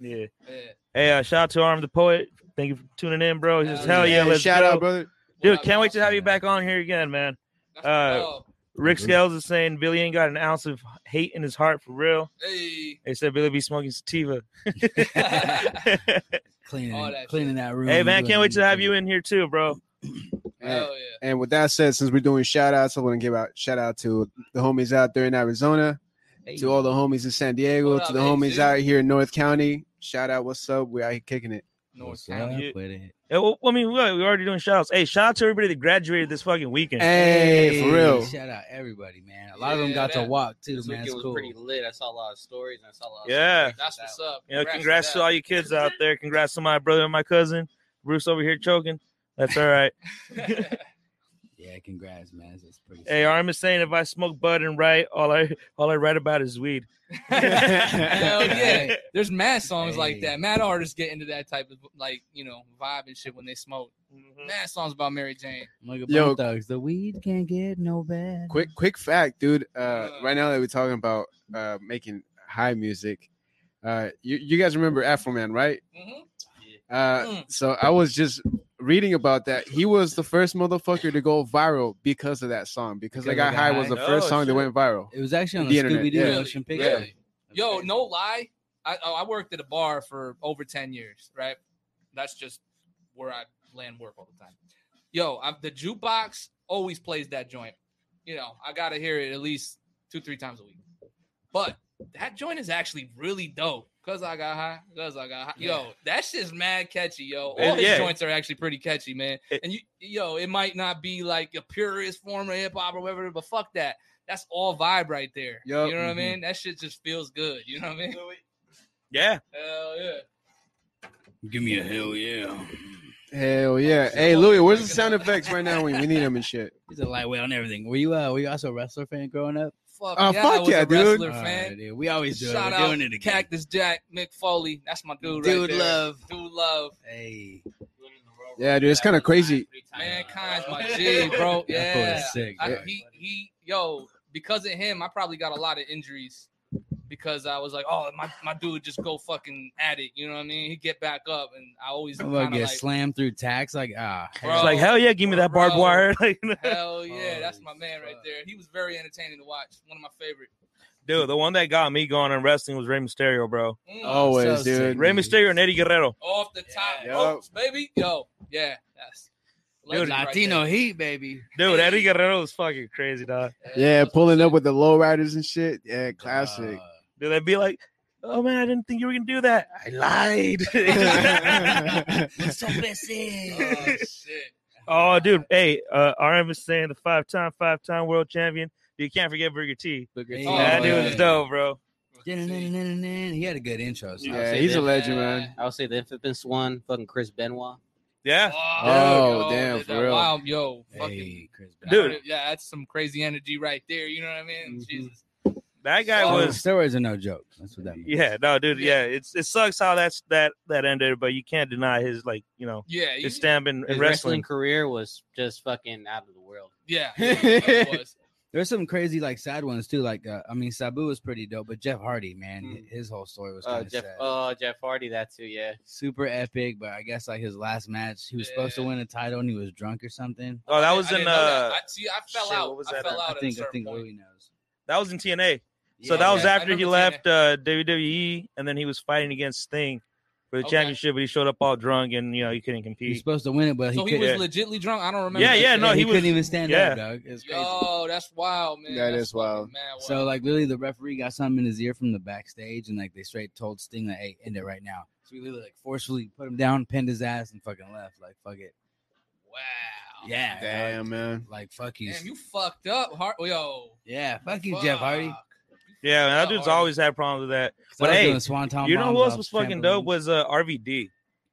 Yeah. Yeah. Hey, uh, shout out to Arm the Poet. Thank you for tuning in, bro. Just Hell hell yeah, yeah. let's shout go. out, brother. Dude, What can't wait to boss? have you back on here again, man. Uh, uh, Rick Scales is saying Billy ain't got an ounce of hate in his heart for real. hey. They said Billy be smoking sativa. Cleaning, All that cleaning that room. hey man, can't wait to have you in here too, bro. Hell yeah. And with that said, since we're doing shout outs, I want to give out shout out to the homies out there in Arizona, Hey. to all the homies in San Diego, What to up, the homies AZ? out here in North County. Shout out, what's up? We out here kicking it. North What's County. up with it? Yeah, well, I mean, we're we're already doing shout outs. Hey, shout out to everybody that graduated this fucking weekend. Hey, for real. Shout out everybody, man. A lot of them Yeah, got to walk too, This man. weekend It's was cool. pretty lit. I saw a lot of stories and I saw a lot. Of Yeah. That's what's up. You know, congrats to all you kids out there. Congrats to my brother and my cousin. Bruce over here choking. That's all right. Yeah, congrats, man. It's- It's pretty. Hey, sick. Arm is saying if I smoke bud and write, all I all I write about is weed. Hell yeah. There's mad songs like that. Mad artists get into that type of like, you know, vibe and shit when they smoke. Mhm. Mad songs about Mary Jane. Look at Yo. Bone Thugs. The weed can't get no bad. Quick, quick fact, dude. Uh, Uh. right now that we're talking about uh, making high music, uh, you, you guys remember Afroman, right? Mhm. Uh, Mm. so I was just reading about that. He was the first motherfucker to go viral because of that song. Because, Because I Got High High? was the Oh, first song that went viral. It was actually on The the, internet, Scooby Doo yeah. motion picture. Really? Yo, no lie. I oh, I worked at a bar for over ten years, right? That's just where I land work all the time. Yo, I'm, the jukebox always plays that joint. You know, I gotta hear it at least two, three times a week. But that joint is actually really dope. Cause I got high. Cause I got high. Yo, that shit's mad catchy, yo. All And his yeah. joints are actually pretty catchy, man. It- and you, yo, it might not be like a purist form of hip hop or whatever, but fuck that. That's all vibe right there. Yup. You know what I Mhm. mean? That shit just feels good. You know what I mean? Yeah. Hell yeah. Give me a hell yeah. Hell yeah. Hey, Louis, where's the sound effects right now? We, we need them and shit. He's a lightweight on everything. Were you uh were you also a wrestler fan growing up? Fuck Oh, yeah, fuck I was yeah, a dude. wrestler All fan. right, dude. We always do Shout it. We're out doing it again. Cactus Jack, Mick Foley. That's my dude, Dude right there. love. Dude love. Hey, Yeah, dude, it's kind of crazy. Mankind's my G, bro. Yeah. is sick. I, he he yo, because of him, I probably got a lot of injuries because I was like, oh, my, my dude just go fucking at it. You know what I mean? He get back up, and I always I'm kind gonna get like, slammed through tacks like ah. Bro. It's like hell yeah, give me that barbed Bro. wire. Like, hell yeah, that's my man right there. He was very entertaining to watch. One of my favorite. Dude, the one that got me going in wrestling was Rey Mysterio, bro. Mm. Always, so dude. sick. Rey Mysterio and Eddie Guerrero. Off the top Yeah. ropes, baby. Yo, yeah, that's legend right Latino there. heat, baby. Dude, Eddie Guerrero was fucking crazy, dog. Yeah, that's pulling up with the low riders and shit. Yeah, classic. Uh, Dude, they'd be like, "Oh man, I didn't think you were gonna do that. I lied." so busy. Oh shit. oh, dude, hey, uh, RM is saying the five-time, five-time world champion. You can't forget Booker T. Booker T. T. Oh, that dude yeah. was dope, bro. He had a good intro. So. Yeah, he's a legend, man. I would say the infamous one, fucking Chris Benoit. Yeah, Oh, yo, damn, that- for real. Wow, yo, fucking Hey, Chris. Dude. yeah, that's some crazy energy right there. You know what I mean? Mhm. Jesus. That guy Oh, was. steroids are no joke. That's what that means. Yeah, no, dude. Yeah. Yeah, it's it sucks how that's that that ended, but you can't deny his like you know Yeah, you- his stamp in, in wrestling. wrestling career was just fucking out of the world. yeah. it. There's some crazy like sad ones too. Like uh, I mean, Sabu was pretty dope, but Jeff Hardy, man, Mm. his whole story was Uh, kind of Jeff, sad. uh, Jeff Hardy, that too. Yeah. Super epic, but I guess like his last match, he was supposed to win a title and he was drunk or something. Oh, that was didn't in know uh, I, see, I fell shit, out. what was I that fell at? out I think I certain think point. Louis knows. that was in TNA. So that was yeah, after he left uh, WWE, and then he was fighting against Sting for the Okay. championship, but he showed up all drunk, and you know he couldn't compete. He's supposed to win it, but he So he couldn't. was legitly drunk. I don't remember. Yeah, yeah, no, he, he was- couldn't even stand yeah. up, dog. It's crazy. Yo, that's wild, man. That That's is wild. fucking mad wild. So like literally, the referee got something in his ear from the backstage, and like they straight told Sting that, "Hey, end it right now." So he literally like forcefully put him down, pinned his ass, and fucking left. Like fuck it. wow. Yeah, Damn, dog. man. Like fuck you. Damn, you fucked up, Hart. Yo. yeah, fuck you, Jeff Hardy. Fuck. Yeah, man, that dude's Hardy. always had problems with that. But hey, You know who else was fucking dope? trampolines. Was uh, RVD.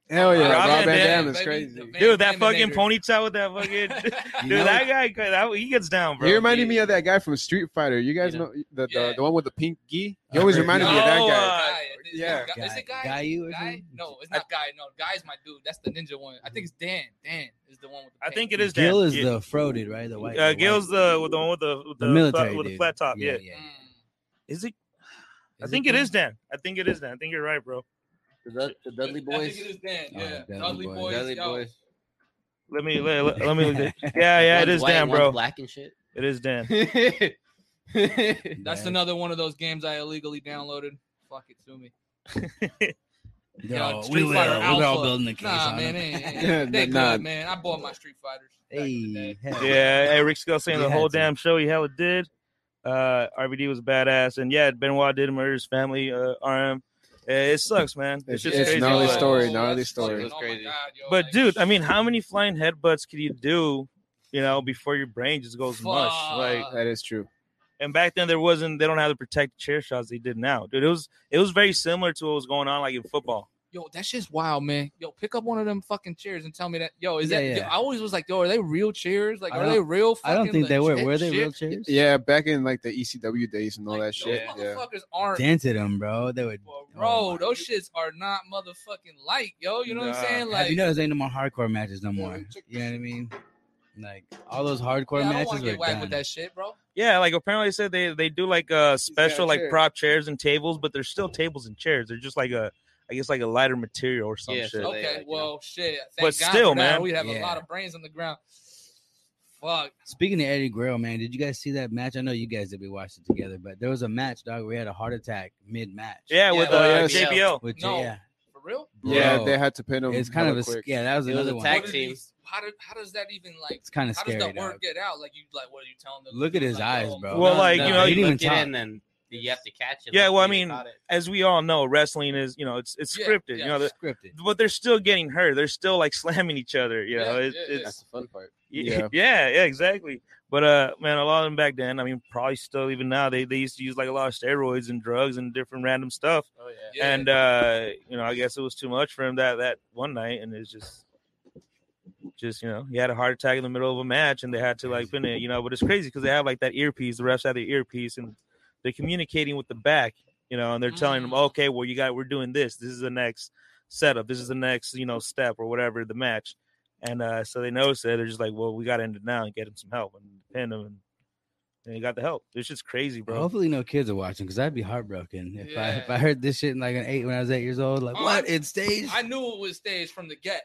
Hell yeah, Rob Rob Van Van Dam, Dam is crazy. The Van Dude, that fucking Daminator. ponytail with that fucking dude, know- that guy, that, he gets down, bro. He reminded me of that guy from Street Fighter. You guys Yeah. know the, the, Yeah. the one with the pink gi? He Uh, always no, reminded me of that uh, guy. Guy. Is Yeah. Guy? Is it Guy- guy? Guy or Guy? something? No, it's not Guy. No, Guy's my dude. That's the ninja one. I think it's Dan. Dan is the one with the I think it is Guile Dan. is Yeah. the froated, right? The white. Uh, the Guile's white- the with the one with the with the the, military flat, with the flat top. Yeah, yeah. Is it? I think it Dan? Dan. I think it is Dan. I think you're right, bro. The, Dud- the Dudley I Boys. think it is Dan. Oh, Yeah, Dudley Dudley Boys. Boys. Dudley yo. Boys. Let me let, let, let me. look at- Yeah, yeah, it is white, Dan, bro. Black and shit. It is Dan. That's Yeah. another one of those games I illegally downloaded. Fuck it to me. Yo, Yo, we Street were, Fighter we were all building the case Nah, on man, it. they, ain't- Yeah, they nah. good, man. I bought my Street Fighters. back in the day. Hey, hell Yeah, hey, Rick Scott saying We the had whole to. damn show he hella did. Uh, RVD was badass, and yeah, Benoit did murder his family. Uh, RM, it sucks, man. It's, It's- just it's crazy. gnarly but- story, Yo, gnarly story. It's oh crazy. God, yo, But like, dude, I mean, how many flying headbutts could you do? You know, before your brain just goes mush. Like, that is true. and back then there wasn't. They don't have the protected chair shots they did now, dude. It was it was very similar to what was going on like in football. Yo, that shit's wild, man. Yo, pick up one of them fucking chairs and tell me that. Yo, is Yeah, that? yeah. yo, I always was like, yo, are they real chairs? Like, are they real? I don't think they were. Were they real chairs? Yeah, back in like the ECW days and all Like, that shit. Those Yeah. motherfuckers aren't. Dented them, bro. They would. Bro, Oh those shits are not motherfucking light, yo. You know what I'm saying? Have Like, you know, noticed ain't no more hardcore matches no more? check You know what I mean? Like all those hardcore yeah, I don't matches want were get whacked done. with that shit, bro. Yeah, like apparently they said they they do like uh special like prop chairs and tables, but they're still tables and chairs. They're just like a I guess like a lighter material or some Yeah, shit. so they, Okay, like, you well, shit. Thank But God still, man. we have a lot of brains on the ground. fuck. Speaking of Eddie Guerrero, man, did you guys see that match? I know you guys did be watching it together, but there was a match, dog, We had a heart attack mid match. Yeah, with Yeah, uh, oh, yes. JBL. With No. yeah, For real? Yeah, they had to pin him. it's kind of a quick. yeah. That was It was another a tag What did team. how, did, how does that even like? It's kind of scary. How does scary. that word dog. get out? Like you like what are you telling them? Look at his Like, eyes, oh, bro. Well, No, like, no, you know, he didn't even talk. in and you have to catch it. Yeah, like well, I mean. As we all know, wrestling is you know it's it's Yeah, scripted. yeah. You know, the, Scripted. but they're still getting hurt. They're still like slamming each other. You know, Yeah, it, yeah, yeah. it's That's the fun part. yeah. Yeah. yeah, exactly. But uh, man, a lot of them back then. I mean, probably still even now. They they used to use like a lot of steroids and drugs and different random stuff. Oh yeah. Yeah. And uh, you know, I guess it was too much for him that that one night, and it's just. Just you know, he had a heart attack in the middle of a match, and they had to like pin it. You know, but it's crazy because they have like that earpiece. The refs have the earpiece, and they're communicating with the back. You know, and they're telling them, Mm. okay, well, you got, we're doing this. This is the next setup. This is the next, you know, step or whatever the match. And uh, so they noticed it. They're just like, well, we got to end it now and get him some help and pin him. And, and he got the help. It's just crazy, bro. Hopefully, no kids are watching because I'd be heartbroken if I if I heard this shit in like an eight when I was eight years old. Like, Oh, what? I- It's staged. I knew it was staged from the get.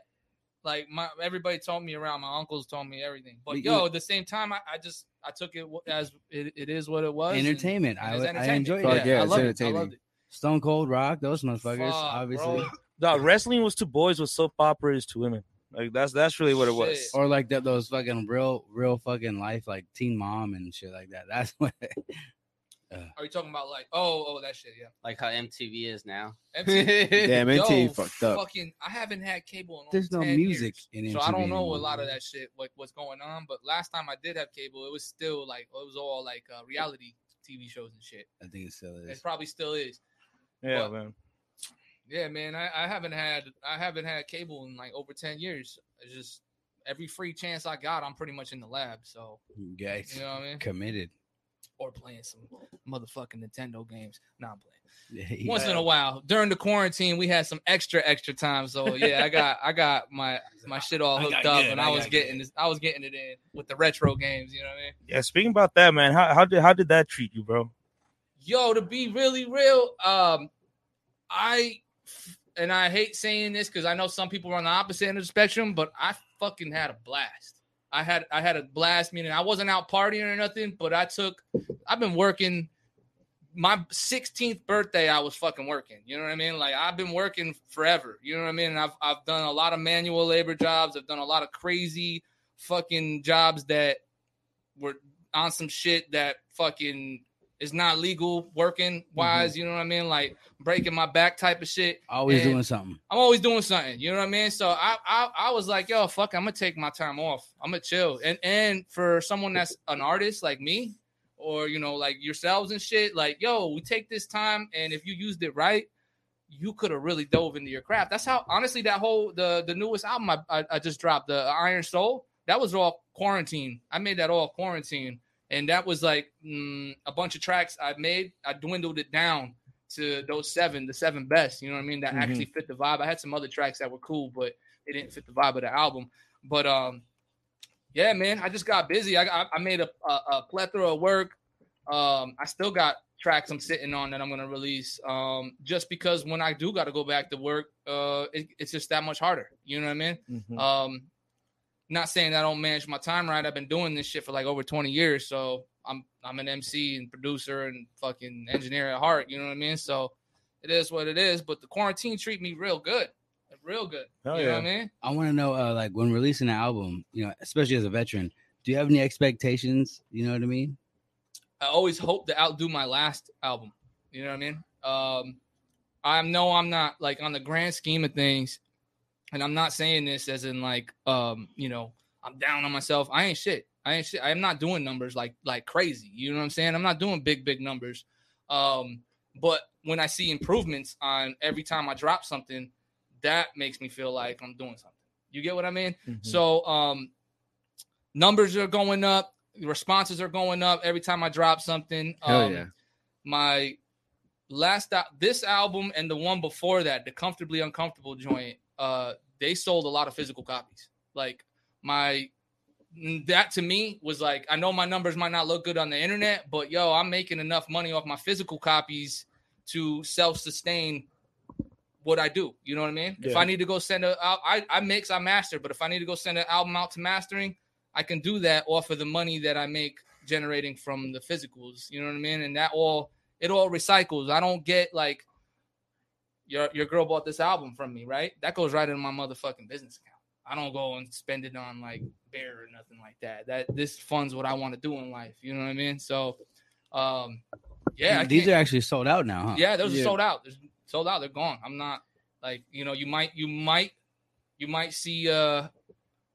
Like my everybody told me around, my uncles told me everything. But We- yo, at the same time, I, I just I took it as it, it is what it was. entertainment. and I, it's would- I enjoyed Fuck it. yeah, I it's loved it. I entertaining. loved it. Stone Cold Rock, those motherfuckers, Fuck, obviously. bro. Dog, wrestling was to boys what soap opera is to women. Like that's that's really what it was. Shit. Or like that those fucking real, real fucking life, like Teen Mom and shit like that. That's what. Are you talking about like oh oh that shit? Yeah. Like how MTV is now. MTV Damn, Yo, MTV fucked up. Fucking, I haven't had cable in There's over no 10 music years, in so I don't MTV know a lot of that shit what what's going on. But last time I did have cable, it was still like it was all like uh, reality TV shows and shit. I think it still is. It probably still is. Yeah, But- man. Yeah, man, I, I haven't had I haven't had cable in like over ten years. It's just every free chance I got, I'm pretty much in the lab. So Guys, you know what I mean, committed. Or playing some motherfucking Nintendo games. Nah, I'm playing. Yeah. once in a while. During the quarantine, we had some extra extra time. So yeah, I got I got my my shit all hooked up, good, and I I was getting this. I was getting it in with the retro games. You know what I mean? Yeah, speaking about that, man, how how did how did that treat you, bro? Yo, to be really real, um, I and I hate saying this because I know some people are on the opposite end of the spectrum, but I fucking had a blast. I had I had a blast. meeting. I wasn't out partying or nothing, but I took. I've been working. My 16th birthday, I was fucking working. You know what I mean? Like I've been working forever. You know what I mean? And I've I've done a lot of manual labor jobs. I've done a lot of crazy fucking jobs that were on some shit that fucking is not legal working wise. Mm-hmm. You know what I mean? Like breaking my back type of shit. Always And- doing something. I'm always doing something. You know what I mean? So I I, I was like, yo, fuck, I'm gonna take my time off. I'm gonna chill. And and for someone that's an artist like me, or you know, like yourselves and shit, like, yo, we take this time, and if you used it right, you could have really dove into your craft. That's how honestly that whole the the newest album I, I, I just dropped, the Iron Soul, that was all quarantine. I made that all quarantine. And that was like mm, a bunch of tracks I made. I dwindled it down to those seven, the seven best. You know what I mean? That Mhm. actually fit the vibe. I had some other tracks that were cool, but they didn't fit the vibe of the album. But um, yeah, man, I just got busy. I I made a, a, a plethora of work. Um, I still got tracks I'm sitting on that I'm gonna release. Um, just because when I do got to go back to work, uh, it, it's just that much harder. You know what I mean? Mhm. Um, not saying that I don't manage my time right. I've been doing this shit for like over 20 years, so I'm I'm an MC and producer and fucking engineer at heart. You know what I mean? So it is what it is. But the quarantine treat me real good, real good. Hell you know yeah. what I mean? I want to know, uh, like, when releasing an album, you know, especially as a veteran, do you have any expectations? You know what I mean? I always hope to outdo my last album. You know what I mean? Um, I know I'm not like on the grand scheme of things, and I'm not saying this as in like, um, you know, I'm down on myself. I ain't shit. I ain't shit. I'm not doing numbers like like crazy. You know what I'm saying? I'm not doing big big numbers. Um, but when I see improvements on every time I drop something, that makes me feel like I'm doing something. You get what I mean? Mhm. So um numbers are going up, responses are going up every time I drop something. Hell um, yeah. My last this album and the one before that, the comfortably uncomfortable joint, uh they sold a lot of physical copies. Like my that to me was like I know my numbers might not look good on the internet, but yo, I'm making enough money off my physical copies to self-sustain what I do. You know what I mean? If I need to go send a I mix, I master, but if I need to go send an album out to mastering, I can do that off of the money that I make generating from the physicals. You know what I mean? And that all it all recycles. I don't get like your your girl bought this album from me, right? That goes right into my motherfucking business account. I don't go and spend it on like beer or nothing like that. That this funds what I want to do in life. You know what I mean? So, um, yeah, I these can't- are actually sold out now, huh? yeah, those Yeah. are sold out. They're sold out. They're gone. I'm not like you know. You might you might you might see uh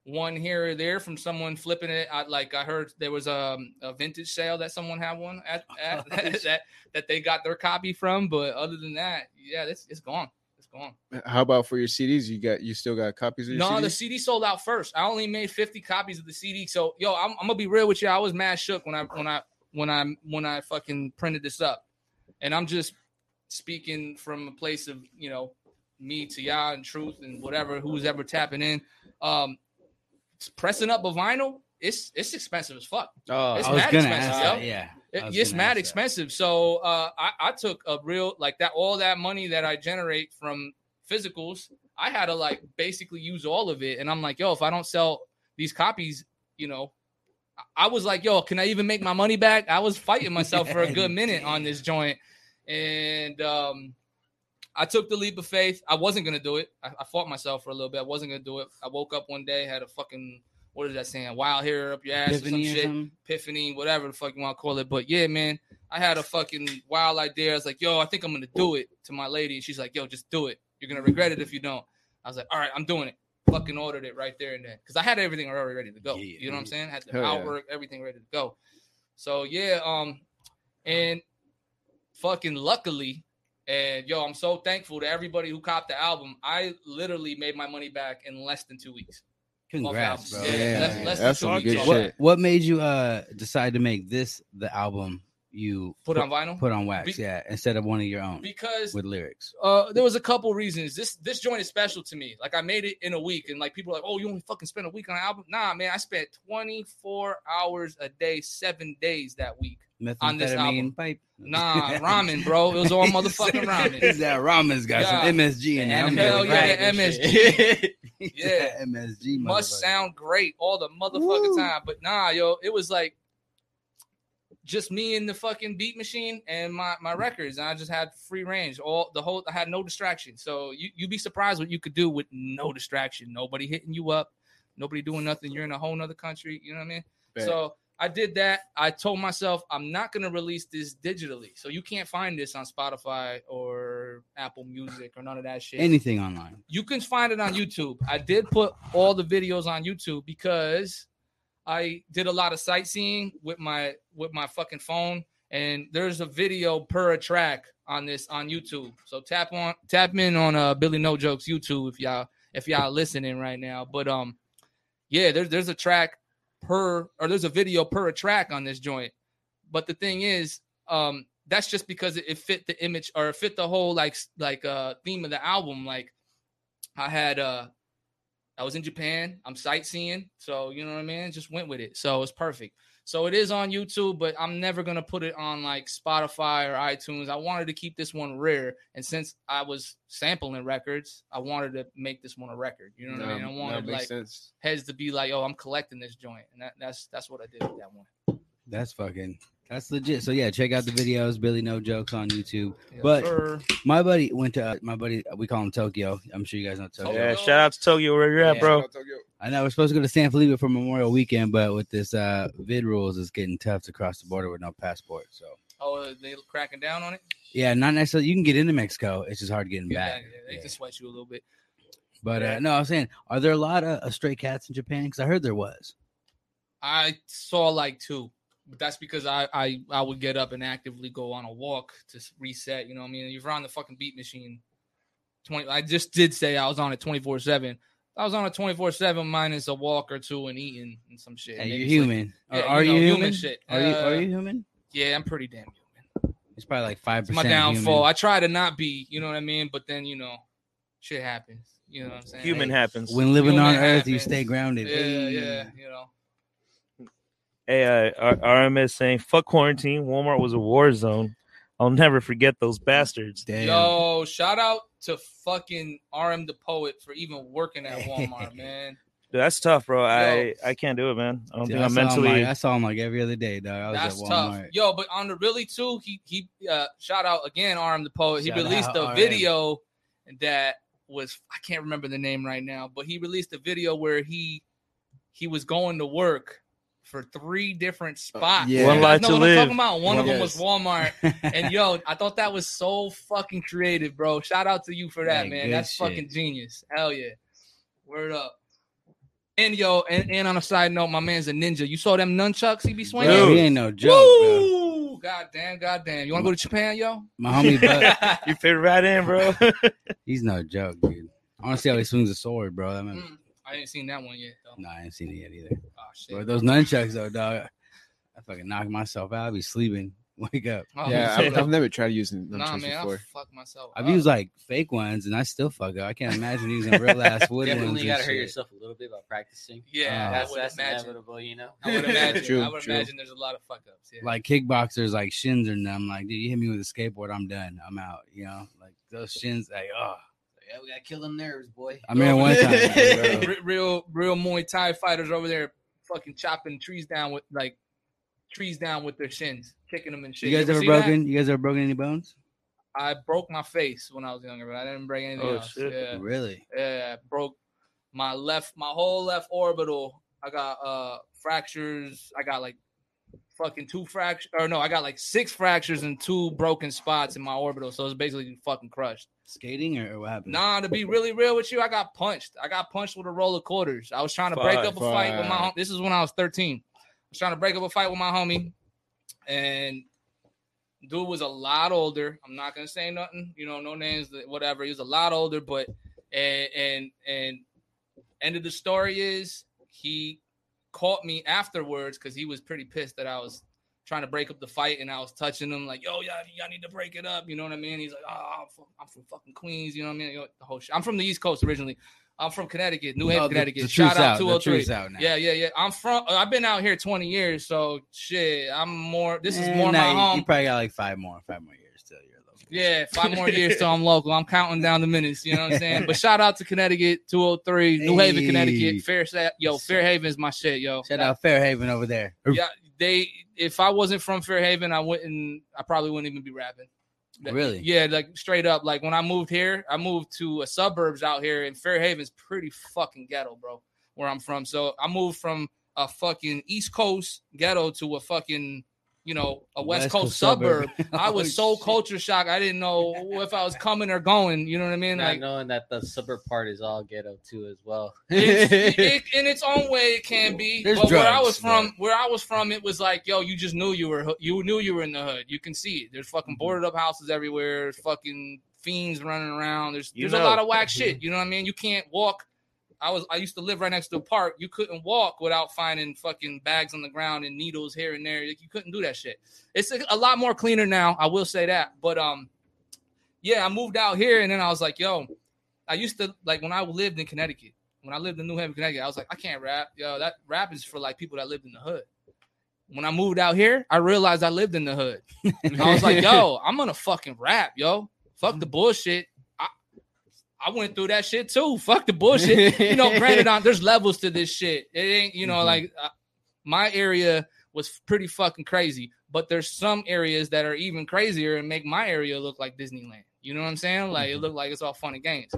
one here or there from someone flipping it. I like I heard there was a, a vintage sale that someone had one at, at that that they got their copy from. But other than that, yeah, it's it's gone. It's gone. How about for your CDs? You got you still got copies of your No, the CDs? CD sold out first. I only made 50 copies of the CD. So yo, I'm, I'm gonna be real with you. I was mad shook when I when I when I when I fucking printed this up. And I'm just speaking from a place of, you know, me to y'all and truth and whatever who's ever tapping in. Um pressing up a vinyl, it's it's expensive as fuck. oh, It's I was mad expensive, that. Yeah, It- it's mad ask that. expensive. So uh, I, I took a real like that all that money that I generate from physicals. I had to like basically use all of it, and I'm like, yo, if I don't sell these copies, you know, I- I was like, yo, can I even make my money back? I was fighting myself for a good minute on this joint, and um, I took the leap of faith. I wasn't gonna do it. I, I fought myself for a little bit. I wasn't gonna do it. I woke up one day, had a fucking what is that saying? Wild hair up your ass or some Epiphany or shit something? epiphany, whatever the fuck you want to call it. But yeah, man, I had a fucking wild idea. I was like, yo, I think I'm gonna do it to my lady. And she's like, yo, just do it. You're gonna regret it if you don't. I was like, all right, I'm doing it. Fucking ordered it right there and then. Because I had everything already ready to go. Yeah, you know what I'm saying? Had the Hell yeah. outwork, everything ready to go. So yeah, um, and fucking luckily, and yo, I'm so thankful to everybody who copped the album. I literally made my money back in less than two weeks. Congrats, bro. albums. Yeah, less- less that's two some good shit. What what made you uh decide to make this the album you Put on vinyl. put on wax? Be- yeah, instead of one of your own because with lyrics. uh there was a couple reasons this this joint is special to me like i made it in a week and like people are like oh you only fucking spent a week on an album nah man i spent 24 hours a day seven days that week On this album. Pipe. nah ramen bro it was all motherfucking ramen Is that ramen's got Yeah. some MSG in The it. Hell yeah, MSG. Yeah. MSG must sound great all the motherfucking time but nah yo it was like just me and the fucking beat machine and my my records and i just had free range. All the whole i had no distraction. So you you'd be surprised what you could do with no distraction. Nobody hitting you up. Nobody doing nothing. You're in a whole nother country. You know what i mean? Bet. so i did that. I told myself i'm not going to release this digitally. So you can't find this on spotify or apple music or none of that shit. Anything online. you can find it on YouTube. I did put all the videos on YouTube because I did a lot of sightseeing with my with my fucking phone, and there's a video per a track on this on YouTube. So tap on tap in on uh Billy No Jokes YouTube if y'all if y'all listening right now. But um, yeah, there's there's a track per or there's a video per a track on this joint. But the thing is, um, that's just because it, it fit the image or it fit the whole like like uh theme of the album. Like I had uh I was in Japan, I'm sightseeing, so you know what I mean? Just went with it. So it's perfect. So it is on YouTube, but I'm never gonna put it on like Spotify or iTunes. I wanted to keep this one rare, and since I was sampling records, I wanted to make this one a record. You know what I mean? I wanted like sense. heads to be like, "Oh, I'm collecting this joint," and that, that's that's what I did with that one. That's fucking. That's legit. So yeah, check out the videos. Billy No Jokes on YouTube. Yes, But- sir. My buddy went to uh, my buddy. We call him Tokyo. I'm sure you guys know Tokyo. Yeah, shout out to Tokyo where you're at, Yeah. bro. I know we're supposed to go to San Felipe for Memorial Weekend, but with this uh vid rules, it's getting tough to cross the border with no passport. So oh, they cracking down on it. yeah, not necessarily. You can get into Mexico. It's just hard getting Yeah, back. yeah, they Yeah. can sweat you a little bit. But uh, no, I was saying, are there a lot of uh, stray cats in Japan? Because I heard there was. I saw like two, but that's because I I I would get up and actively go on a walk to reset. You know what I mean? You're on the fucking beat machine. Twenty. I just did say I was on it twenty four seven. I was on a twenty four seven minus a walk or two and eating and some shit. Hey, Maybe you're sleep. human. Yeah, Are- are you you, human human? shit. Are you are Uh, you human? Yeah, I'm pretty damn human. It's probably like five It's my percent. downfall. I try to not be. You know what I mean? But then you know, shit happens. You know what I'm saying? Human Hey, happens. When living Human on Earth, you stay grounded. Yeah, Hey. yeah. You know. Hey, uh, RMS saying, fuck quarantine. Walmart was a war zone. I'll never forget those bastards. Damn. Yo, shout out to fucking RM the poet for even working at Walmart, man. Dude, that's tough, bro. I I can't do it, man. I don't Dude, think I I'm saw him, mentally. like, I saw him like every other day, dog. I was That's at tough. Yo, but on the really too, he he uh shout out again, RM the Poet. He Shout released out, a RM. video that was I can't remember the name right now, but he released a video where he he was going to work for three different spots. yeah. One life to what live. I'm talking about. One of them was Walmart. And yo, I thought that was so fucking creative, bro. Shout out to you for that, Yeah, man. That's shit. fucking genius. Hell yeah. Word up. And yo, and, and on a side note, my man's a ninja. You saw them nunchucks he be swinging? Bro, Dude. he ain't no joke, bro. Woo! God damn, god damn. You want to go to Japan, yo? My homie, Bud, you fit right in, bro. he's no joke, dude. I want to see how he swings a sword, bro. That man, Mm, I ain't seen that one yet, though. no, I ain't seen it yet either. Shit. But those nunchucks, though, dog, I fucking knock myself out. I be sleeping. Wake up. Oh, Yeah. I've, I've never tried using nah, nunchucks man, before. I fuck myself. I've up. used like fake ones, and I still fuck up. I can't imagine using real ass wood ones. Definitely and gotta hurt yourself a little bit by practicing. Yeah, Uh, That's that's inevitable, you know. I would imagine. True, I would true. imagine there's a lot of fuck ups. Yeah. Like kickboxers, like shins are numb. Like, dude, you hit me with a skateboard, I'm done. I'm out. You know, like those shins, like, oh. Yeah, we gotta kill them nerves, boy. I mean, one time, bro. Real, real Muay Thai fighters over there, fucking chopping trees down with like trees down with their shins, kicking them and shit. you guys ever see that? broken? You guys ever broken any bones? I broke my face when I was younger, but I didn't break anything Oh, else. shit. Yeah. Really? Yeah, broke my left, my whole left orbital. I got uh fractures. I got like fucking two fractures, or no, I got like six fractures and two broken spots in my orbital. So it's basically fucking crushed. Skating or, what happened? Nah, to be really real with you, I got punched. I got punched with a roll of quarters. I was trying to break up a fight with my. Hom- This is when I was thirteen. I was trying to break up a fight with my homie, and dude was a lot older. I'm not gonna say nothing, you know, no names, whatever. He was a lot older, but and and and end of the story is he caught me afterwards because he was pretty pissed that I was trying to break up the fight and I was touching him like, yo, y'all, y'all need to break it up. You know what I mean? He's like, oh, I'm from, I'm from fucking Queens. You know what I mean? You know, the whole shit. I'm from the East Coast originally. I'm from Connecticut, New Haven, Oh, Connecticut. the Shout truth's out The 203. out now. Yeah, yeah, yeah. I'm from. I've been out here 20 years, so shit. I'm more. This is Eh, more nah, my you- home. You probably got like five more, five more years till you're local. Yeah, five more years till I'm local. I'm counting down the minutes. You know what I'm saying? But shout out to Connecticut, 203, New Haven, Connecticut. Fair, yo, Fair Haven is my shit, yo. Shout out Fair Haven over there. Yeah, they. If I wasn't from Fair Haven, I wouldn't. I probably wouldn't even be rapping. Really? Yeah, like straight up. Like when I moved here, I moved to a suburbs out here, and Fair Haven's pretty fucking ghetto, bro. Where I'm from, so I moved from a fucking East Coast ghetto to a fucking, you know, a West, Coast, suburb. I was so Oh, culture shocked. I didn't know if I was coming or going. You know what I mean? Not Like knowing that the suburb part is all ghetto too as well. it's, it, in its own way, it can be. There's but where I was from, where I was from, it was like, yo, you just knew you were, you knew you were in the hood. You can see it. There's fucking Mm-hmm. boarded up houses everywhere. There's fucking fiends running around. There's You there's a lot of whack shit. You know what I mean? You can't walk. I was I used to live right next to a park. You couldn't walk without finding fucking bags on the ground and needles here and there. Like, you couldn't do that shit. It's a, a lot more cleaner now. I will say that. But um, yeah, I moved out here and then I was like, yo, I used to like when I lived in Connecticut. When I lived in New Haven, Connecticut, I was like, I can't rap. Yo, that rap is for like people that lived in the hood. When I moved out here, I realized I lived in the hood. And I was like, yo, I'm gonna fucking rap, yo. Fuck the bullshit. I, I went through that shit too. Fuck the bullshit. You know, granted, on there's levels to this shit. It ain't, you know, Mhm. like uh, my area was pretty fucking crazy, but there's some areas that are even crazier and make my area look like Disneyland. You know what I'm saying? Like it looked like it's all fun and games.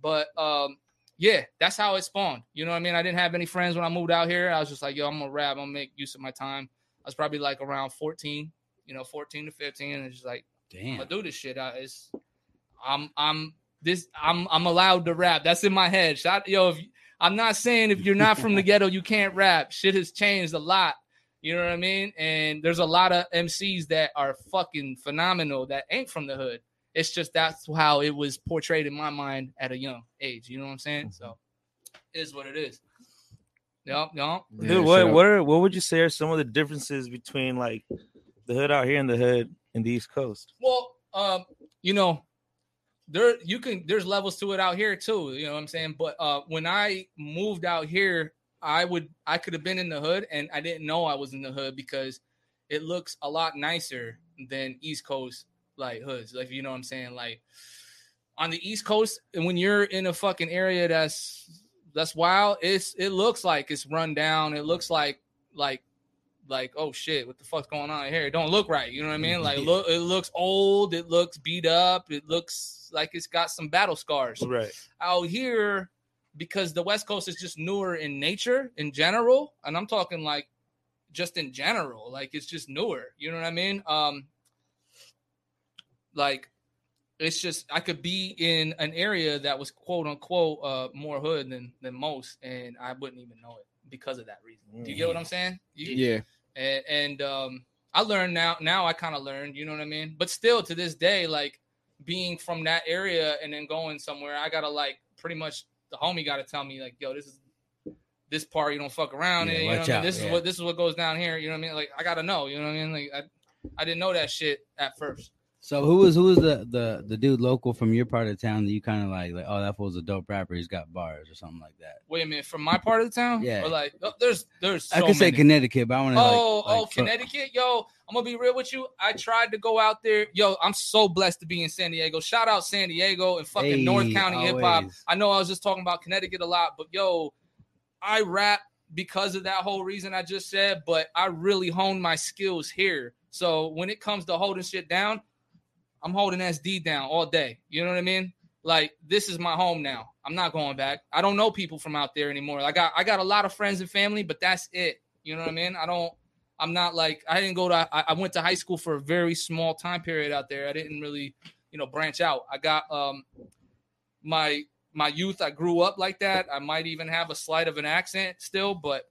But um, yeah, that's how it spawned. You know what I mean? I didn't have any friends when I moved out here. I was just like, yo, I'm gonna rap. I'm gonna make use of my time. I was probably like around 14, you know, 14 to 15, and it's just like I'm Damn. gonna do this shit. I, it's I'm I'm this I'm I'm allowed to rap. That's in my head. Shout, yo, if, I'm not saying if you're not from the ghetto you can't rap. Shit has changed a lot. You know what I mean? And there's a lot of MCs that are fucking phenomenal that ain't from the hood. It's just that's how it was portrayed in my mind at a young age. You know what I'm saying? So it is what it is. Yup, yup. Yeah, Dude, what shut what are what would you say are some of the differences between like the hood out here and the hood in the East Coast? Well, um, you know, there you can there's levels to it out here too. You know what I'm saying? But uh when I moved out here, I would I could have been in the hood and I didn't know I was in the hood because it looks a lot nicer than East Coast like hoods. Like you know what I'm saying? Like on the East Coast, and when you're in a fucking area that's that's wild. It's it looks like it's run down. It looks like like like oh shit, what the fuck's going on here? It don't look right. You know what I mean? Like look, it looks old. It looks beat up. It looks like it's got some battle scars Right. out here because the West Coast is just newer in nature in general, and I'm talking like just in general, like it's just newer. You know what I mean? Um, like it's just I could be in an area that was quote unquote uh more hood than than most, and I wouldn't even know it because of that reason. Do you get what I'm saying? You, Yeah. and, and um i learned now now i kind of learned you know what i mean but still to this day like being from that area and then going somewhere i gotta like pretty much the homie gotta tell me like yo this is this part you don't fuck around Yeah, in you know what I mean? this yeah. is what this is what goes down here you know what i mean like i gotta know you know what i mean like i, I didn't know that shit at first So who was who was the the the dude local from your part of town that you kind of like like oh that fool's a dope rapper he's got bars or something like that. wait a minute from my part of the town Yeah. or like oh, there's there's I so could say. Connecticut, but I want to. Oh, like, oh, like, Connecticut, yo! I'm gonna be real with you. I tried to go out there, yo. I'm so blessed to be in San Diego. Shout out San Diego and fucking Hey, North County hip hop. I know I was just talking about Connecticut a lot, but yo, I rap because of that whole reason I just said. But I really honed my skills here. So when it comes to holding shit down, I'm holding SD down all day. You know what I mean? Like this is my home now. I'm not going back. I don't know people from out there anymore. I got I got a lot of friends and family, but that's it. You know what I mean? I don't. I'm not like I didn't go to. I, I went to high school for a very small time period out there. I didn't really, you know, branch out. I got um my my youth. I grew up like that. I might even have a slight of an accent still, but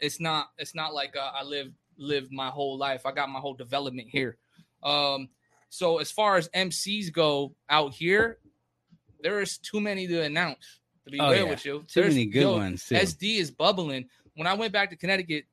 it's not. It's not like uh, I lived lived my whole life. I got my whole development here. Um, so as far as MCs go out here, there is too many to announce. To be Oh, real yeah. with you, too There's- many good yo, ones too. SD is bubbling. When I went back to Connecticut,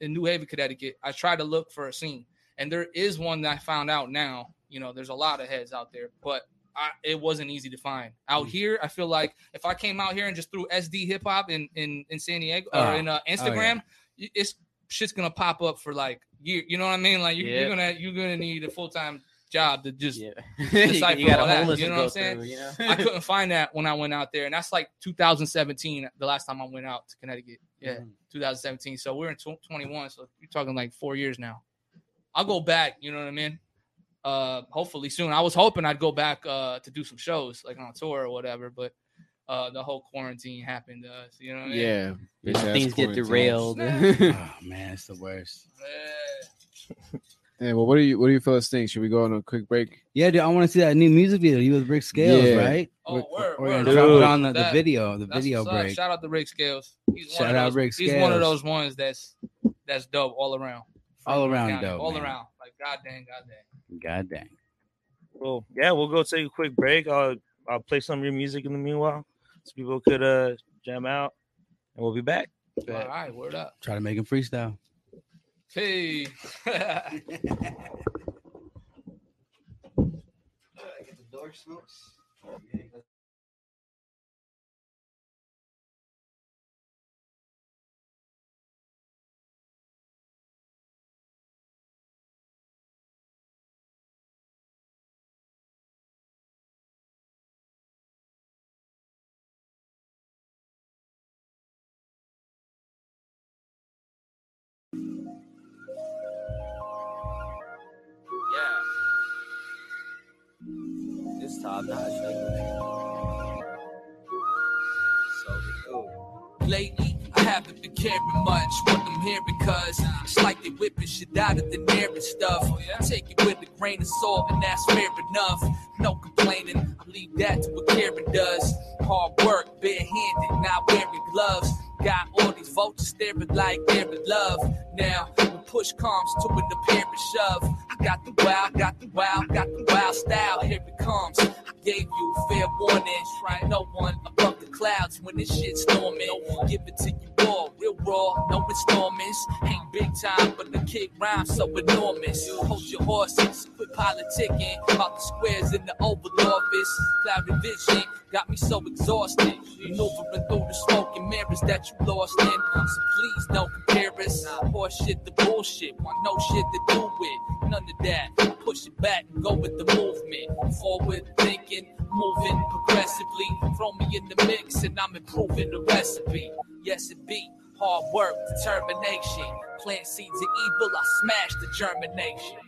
in New Haven, Connecticut, I tried to look for a scene, and there is one that I found out now. You know, there's a lot of heads out there, but I, it wasn't easy to find. Out Mm. here, I feel like if I came out here and just threw SD hip hop in, in in San Diego or Oh. in uh, Instagram, y- it's shit's gonna pop up for like year. You know what I mean? Like you're, Yeah. you're gonna you're gonna need a full time job to just Yeah. decipher you got all that, you know what I'm saying? through, you know? I couldn't find that when I went out there, and that's like 2017, the last time I went out to Connecticut. Yeah, Mm-hmm. 2017. So we're in tw 21, so you're talking like four years now. I'll go back. You know what I mean? Uh, hopefully soon. I was hoping I'd go back uh to do some shows, like on tour or whatever, but uh the whole quarantine happened to us. You know what I mean? Yeah. You know, things get derailed. oh man, it's the worst. Yeah. Yeah, well, what do you what do you fellas think? Should we go on a quick break? Yeah, dude, I want to see that new music video. You with Rick Scales, Yeah. right? Oh, we're, word, we're gonna word. drop it on the, the video, the video break. Shout out to Rick Scales. He's Shout one of out those, Rick He's one of those ones that's that's dope all around. All around County, dope, All man. around. Like god dang, god dang. God dang. Well, yeah, we'll go take a quick break. I'll I'll play some of your music in the meanwhile, so people could uh jam out, and we'll be back. All right, word up. Try to make him freestyle. Hey. Yeah. Cool. Lately, I haven't been caring much what I'm hearing because it's like they whipping shit out of the air and stuff. Take it with a grain of salt, and that's fair enough. No complaining, I leave that to what Karen does. Hard work, barehanded, not wearing gloves. Got all these vultures staring like they're in love. Now, when push comes to an apparent shove, Got the wow, got the wow, got the wow style. Here it comes. I gave you fair warning. Right, no one above the clouds when this shit's storming. No Give it to you all. real raw, no installments. Ain't big time, but the kick rhymes so enormous. Hold your horses, quit politicking about the squares in the Oval Office. Cloudy vision got me so exhausted. Maneuvering through the smoke and mirrors that you lost in. So please don't compare us. Horse shit to bullshit, want no shit to do with. None of that. Push it back and go with the movement. Forward thinking, moving progressively. Throw me in the mix and I'm improving the recipe. Yes, it be hard work, determination. Plant seeds of evil, I smash the germination.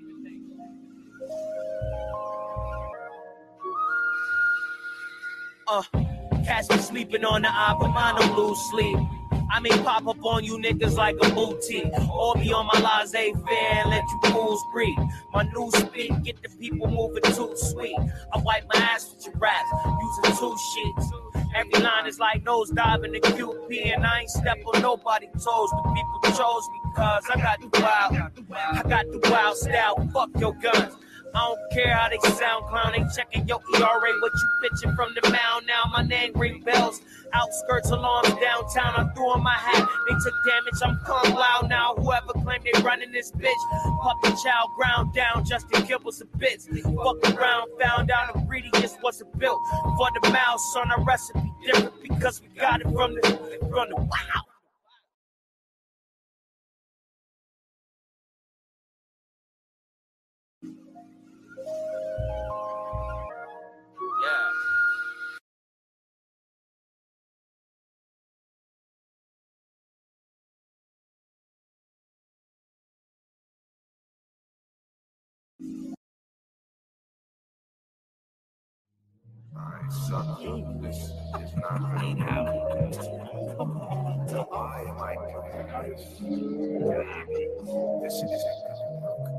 Uh, catch me sleeping on the don't lose sleep. I may pop up on you niggas like a boutique. Or be on my laissez faire and let you fools breathe. My new speed, get the people moving too sweet. I wipe my ass with your raps, using two sheets. Every line is like nose diving the QP, and I ain't step on nobody's toes. The people chose me cause I got the wild, I got the wild style. Fuck your guns. I don't care how they sound, clown. They checking your ERA, what you pitching from the mound. Now my name ring bells. Outskirts alarms downtown. I'm throwing my hat. They took damage. I'm calm loud now. Whoever claimed they running this bitch, puppy child ground down. Justin Gilbert's a bitch. Fuck around, found out ingredients wasn't built for the mouse on a recipe different because we got it from the from the wow. Yeah. I suck. This is not right now. Why am I doing this? This isn't.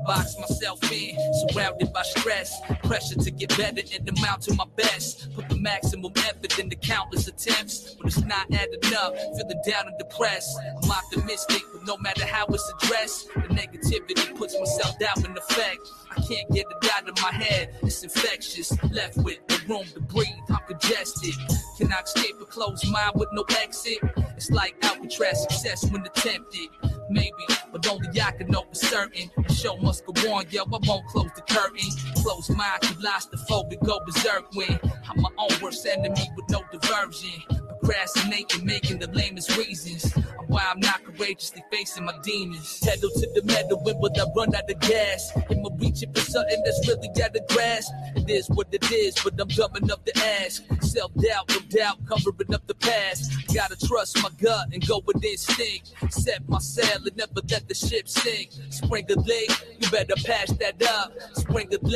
Box myself in, surrounded by stress. Pressure to get better and amount to my best. Put the maximum effort into countless attempts, but it's not adding up. Feeling down and depressed. I'm optimistic, but no matter how it's addressed, the negativity puts myself down in effect. I can't get it out of my head, it's infectious. Left with no room to breathe, I'm congested. Can I escape a closed mind with no exit? It's like Alcatraz success when attempted. Maybe, but only I can know for certain. The show must go on, yo. I won't close the curtain. Close mind, claustrophobic, go berserk when I'm my own worst enemy with no diversion. Procrastinating, making the lamest reasons. Why I'm not courageously facing my demons. Pedal to the metal, when will I run out of gas? Am I reaching for something that's really got a grasp? It is what it is, but I'm dumb enough to ask. Self doubt, no doubt, covering up the past. Gotta trust my gut and go with instinct. Set my sail and never let the ship sink. Spring a you better patch that up. Spring a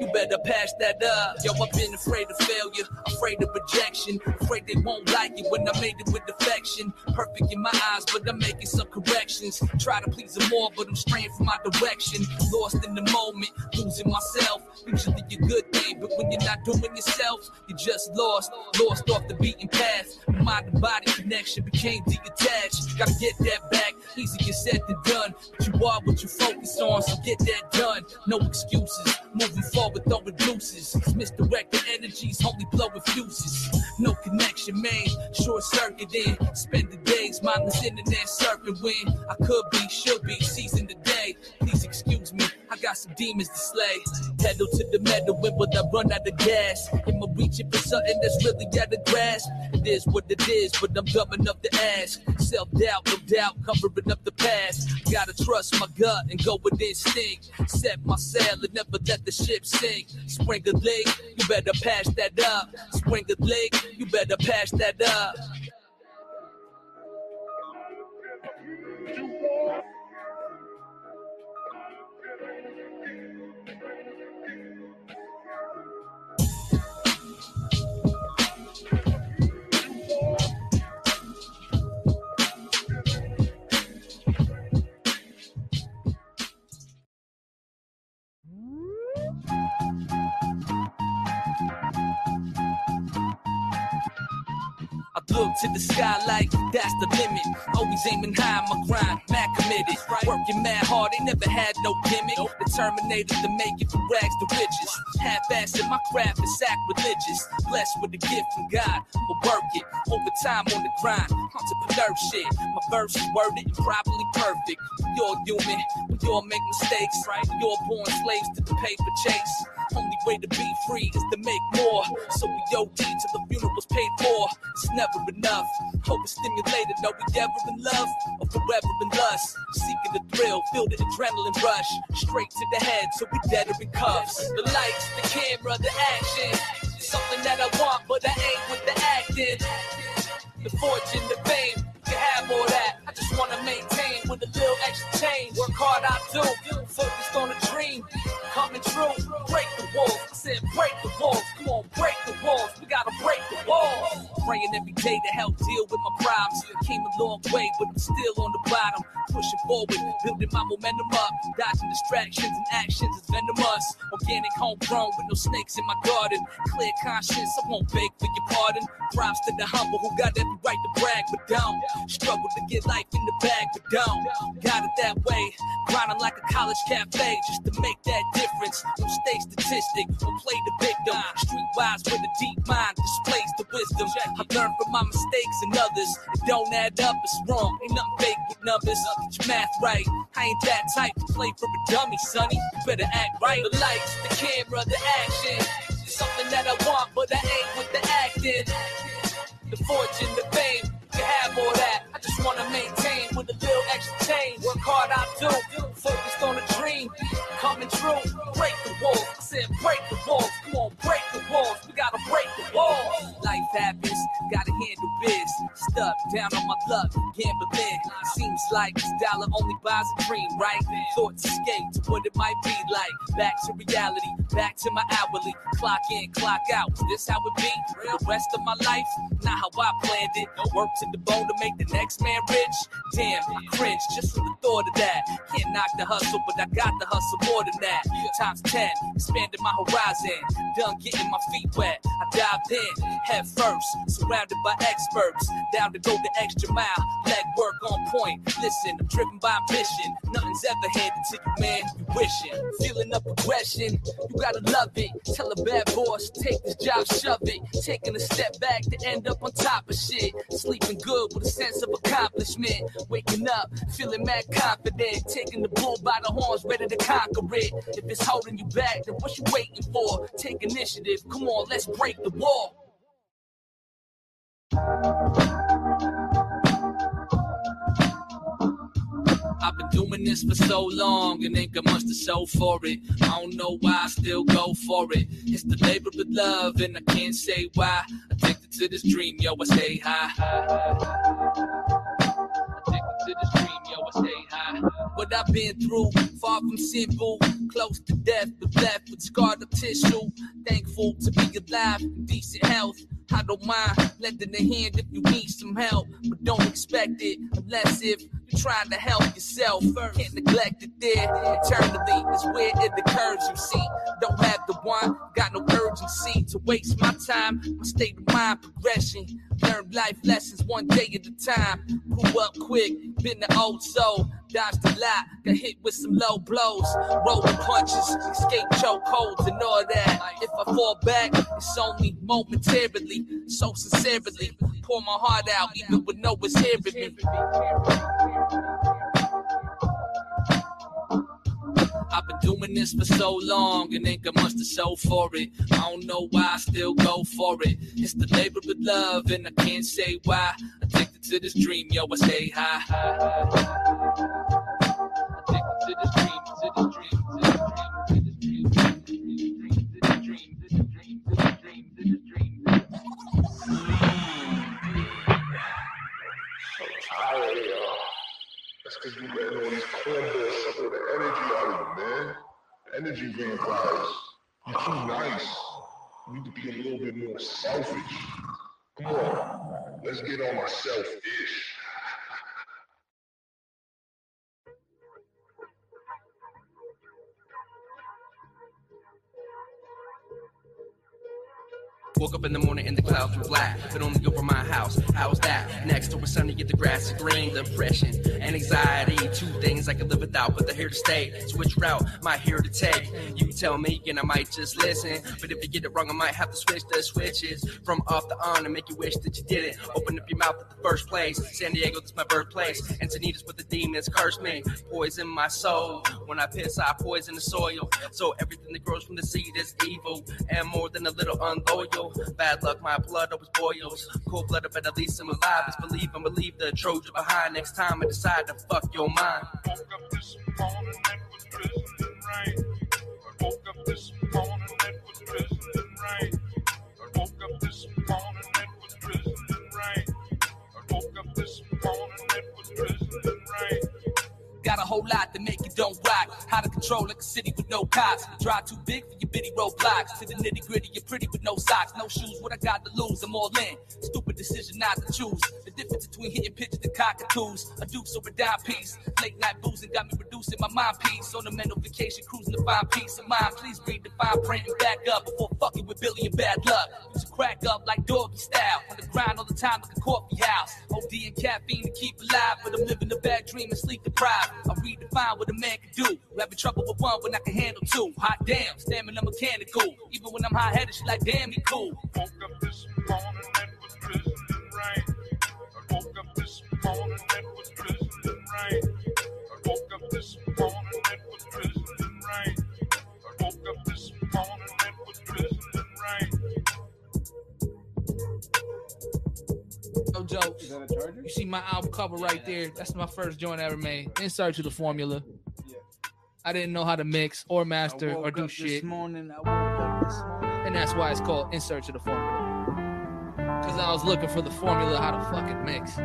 you better patch that up. Yo, I've been afraid of failure, afraid of rejection, afraid they won't like it when I made it with affection. Perfect in my eyes, but I'm some corrections. Try to please them all, but I'm straying from my direction. Lost in the moment, losing myself. Usually a good thing, but when you're not doing yourself, you're just lost, lost off the beaten path. Mind and body connection became detached. Gotta get that back, easier said than done. But you are what you focus on, so get that done. No excuses, moving forward, throwing deuces. Misdirected energies, only blowing fuses. No connection, man. Short circuiting, spend the days mindless in the internet surfing when I could be, should be, seizing the day. Please excuse me, I got some demons to slay. Pedal to the metal, when will I run out of gas? Am I reaching for something that's really out of grasp? It is what it is, but I'm dumb enough to ask. Self doubt, no doubt, covering up the past. Gotta trust my gut and go with instinct. Set my sail and never let the ship sink. Spring a leg, you better patch that up. Spring a leg, you better patch that up. I to the sky like that's the limit. Always aiming high, my grind, mad committed. Working mad hard, they never had no gimmick. Determinated to make it from rags to riches. Half-assed in my craft is sacrilegious. Blessed with a gift from God, but work it. Overtime on the grind, entrepreneur shit. My verse is worded and properly perfect. All human, we all make mistakes. We all born slaves to the paper chase. Only way to be free is to make more. So we OD till the funeral's paid for. It's never enough. Hope is stimulated. Are we ever in love or forever in lust? Seeking the thrill, feel the adrenaline rush. Straight to the head, so we dead in cuffs. The lights, the camera, the action. Something that I want, but I ain't with the acting. The fortune, the fame, you have all that. Just wanna maintain with a little extra change. Work hard, I do. Focused on a dream, coming true. Break the walls. I said break the walls. Come on, break the walls. We gotta break the walls. Praying every day to help deal with my problems. Came a long way, but I'm still on the bottom. Pushing forward, building my momentum up. Dodging distractions and actions is venomous. Organic, homegrown with no snakes in my garden. Clear conscience, I won't beg for your pardon. Props to the humble who got every right to brag, but don't. Struggle to get life in the bag, but don't. Got it that way. Grinding like a college cafe just to make that difference. Don't stay statistic, don't play the victim. Streetwise with a deep mind displays the wisdom. I learned from my mistakes and others. It don't add up, it's wrong. Ain't nothing fake with numbers. Get your math right. I ain't that type to play for a dummy, sonny. You better act right. The lights, the camera, the action. Something that I want, but I ain't with the acting. The fortune, the fame, you have all that. I just wanna maintain with a little extra change. Work hard, I do. Focused on a dream, coming true. Break the walls. I said break the walls. Come on, break the walls. We gotta break the walls. Life happens, gotta handle biz. Stuck down on my luck, gambling. Seems like this dollar only buys a dream, right? Thoughts escape to what it might be like. Back to reality, back to my hourly. Clock in, clock out. Is this how it be? The rest of my life, not how I planned it. Work to the bone to make the next man rich. Damn, cringe just from the thought of that. Can't knock the hustle, but I got the hustle more than that. Times 10, expanding my horizon. Done getting my feet wet. I dived in, head first, surrounded by experts. Down to go the extra mile, leg work on point. Listen, I'm driven by ambition. Nothing's ever handed to you, man. You wishing, feeling up progression. You gotta love it. Tell a bad boss, take this job, shove it. Taking a step back to end up on top of shit. Sleeping good with a sense of accomplishment. Waking up, feeling mad confident. Taking the bull by the horns, ready to conquer it. If it's holding you back, then what you waiting for? Take initiative. Come on, let's break the wall. I've been doing this for so long and ain't got much to show for it. I don't know why I still go for it. It's the labor of love and I can't say why. Addicted to this dream, yo, I stay high. Addicted to this dream, yo, I stay high. What I've been through, far from simple, close to death, but left with scarred up tissue. Thankful to be alive, in decent health. I don't mind lending a hand if you need some help, but don't expect it unless if you're trying to help yourself. Can't neglect it there. Eternally is where it occurs. You see, don't have the one, got no urgency to waste my time. My state of mind progression. Learn life lessons one day at a time. Grew up quick, been the old soul. Dodged a lot, got hit with some low blows. Rolling punches, escape choke holds and all that. If I fall back, it's only momentarily. So sincerely, pour my heart out even with no one's hearing me. I've been doing this for so long and ain't got much to show for it. I don't know why I still go for it. It's the labor of love and I can't say why. Addicted to this dream, yo, I stay high. Energy vampires. You're too nice. You need to be a little bit more selfish. Come on, let's get on my selfish. Woke up in the morning and the clouds were black, but only over my house. How's that? Next door, sunny, get the grass green. Depression and anxiety, two things I could live without, but they're here to stay. Switch route, my here to take. You tell me, and I might just listen. But if you get it wrong, I might have to switch the switches from off to on and make you wish that you didn't. Open up your mouth at the first place. San Diego, this my birthplace. Encinitas with the demons curse me. Poison my soul. When I piss, I poison the soil. So everything that grows from the seed is evil and more than a little unloyal. Bad luck, my blood always boils. Cold blooded, but at least I'm alive. Let's believe and believe the Trojan behind. Next time I decide to fuck your mind. woke up this morning and was drizzling rain. I woke up this morning and was drizzling rain. I woke up Got a whole lot to make it don't rock. How to control like a city with no cops. Drive too big for your bitty roadblocks. To the nitty gritty, you're pretty with no socks, no shoes. What I got to lose, I'm all in. Stupid decision not to choose. The difference between hitting pitches and cockatoos. A deuce or a dime piece. Late night boozing got me reducing my mind piece. On a mental vacation, cruising to find peace of mind. Please read the fine print and back up before fucking with Billy and bad luck. Used to crack up like doggy style. On the grind all the time like a coffee house. OD and caffeine to keep alive, but I'm living a bad dream and sleep deprived. I redefine what a man can do. Having trouble with one when I can handle two. Hot damn, stamina mechanical. Even when I'm high headed, she like damn me cool. Woke up this morning and was drizzling rain. I woke up this morning and was drizzling rain. I woke up this morning and was drizzling rain. I woke up this morning and was drizzling rain. Jokes. Is that a charger? You see my album cover right there. That's my first joint I ever made. Insert to the formula. Yeah. I didn't know how to mix or master or do shit. This morning, I woke up this morning. And that's why it's called Insert to the Formula. Because I was looking for the formula how to fucking mix.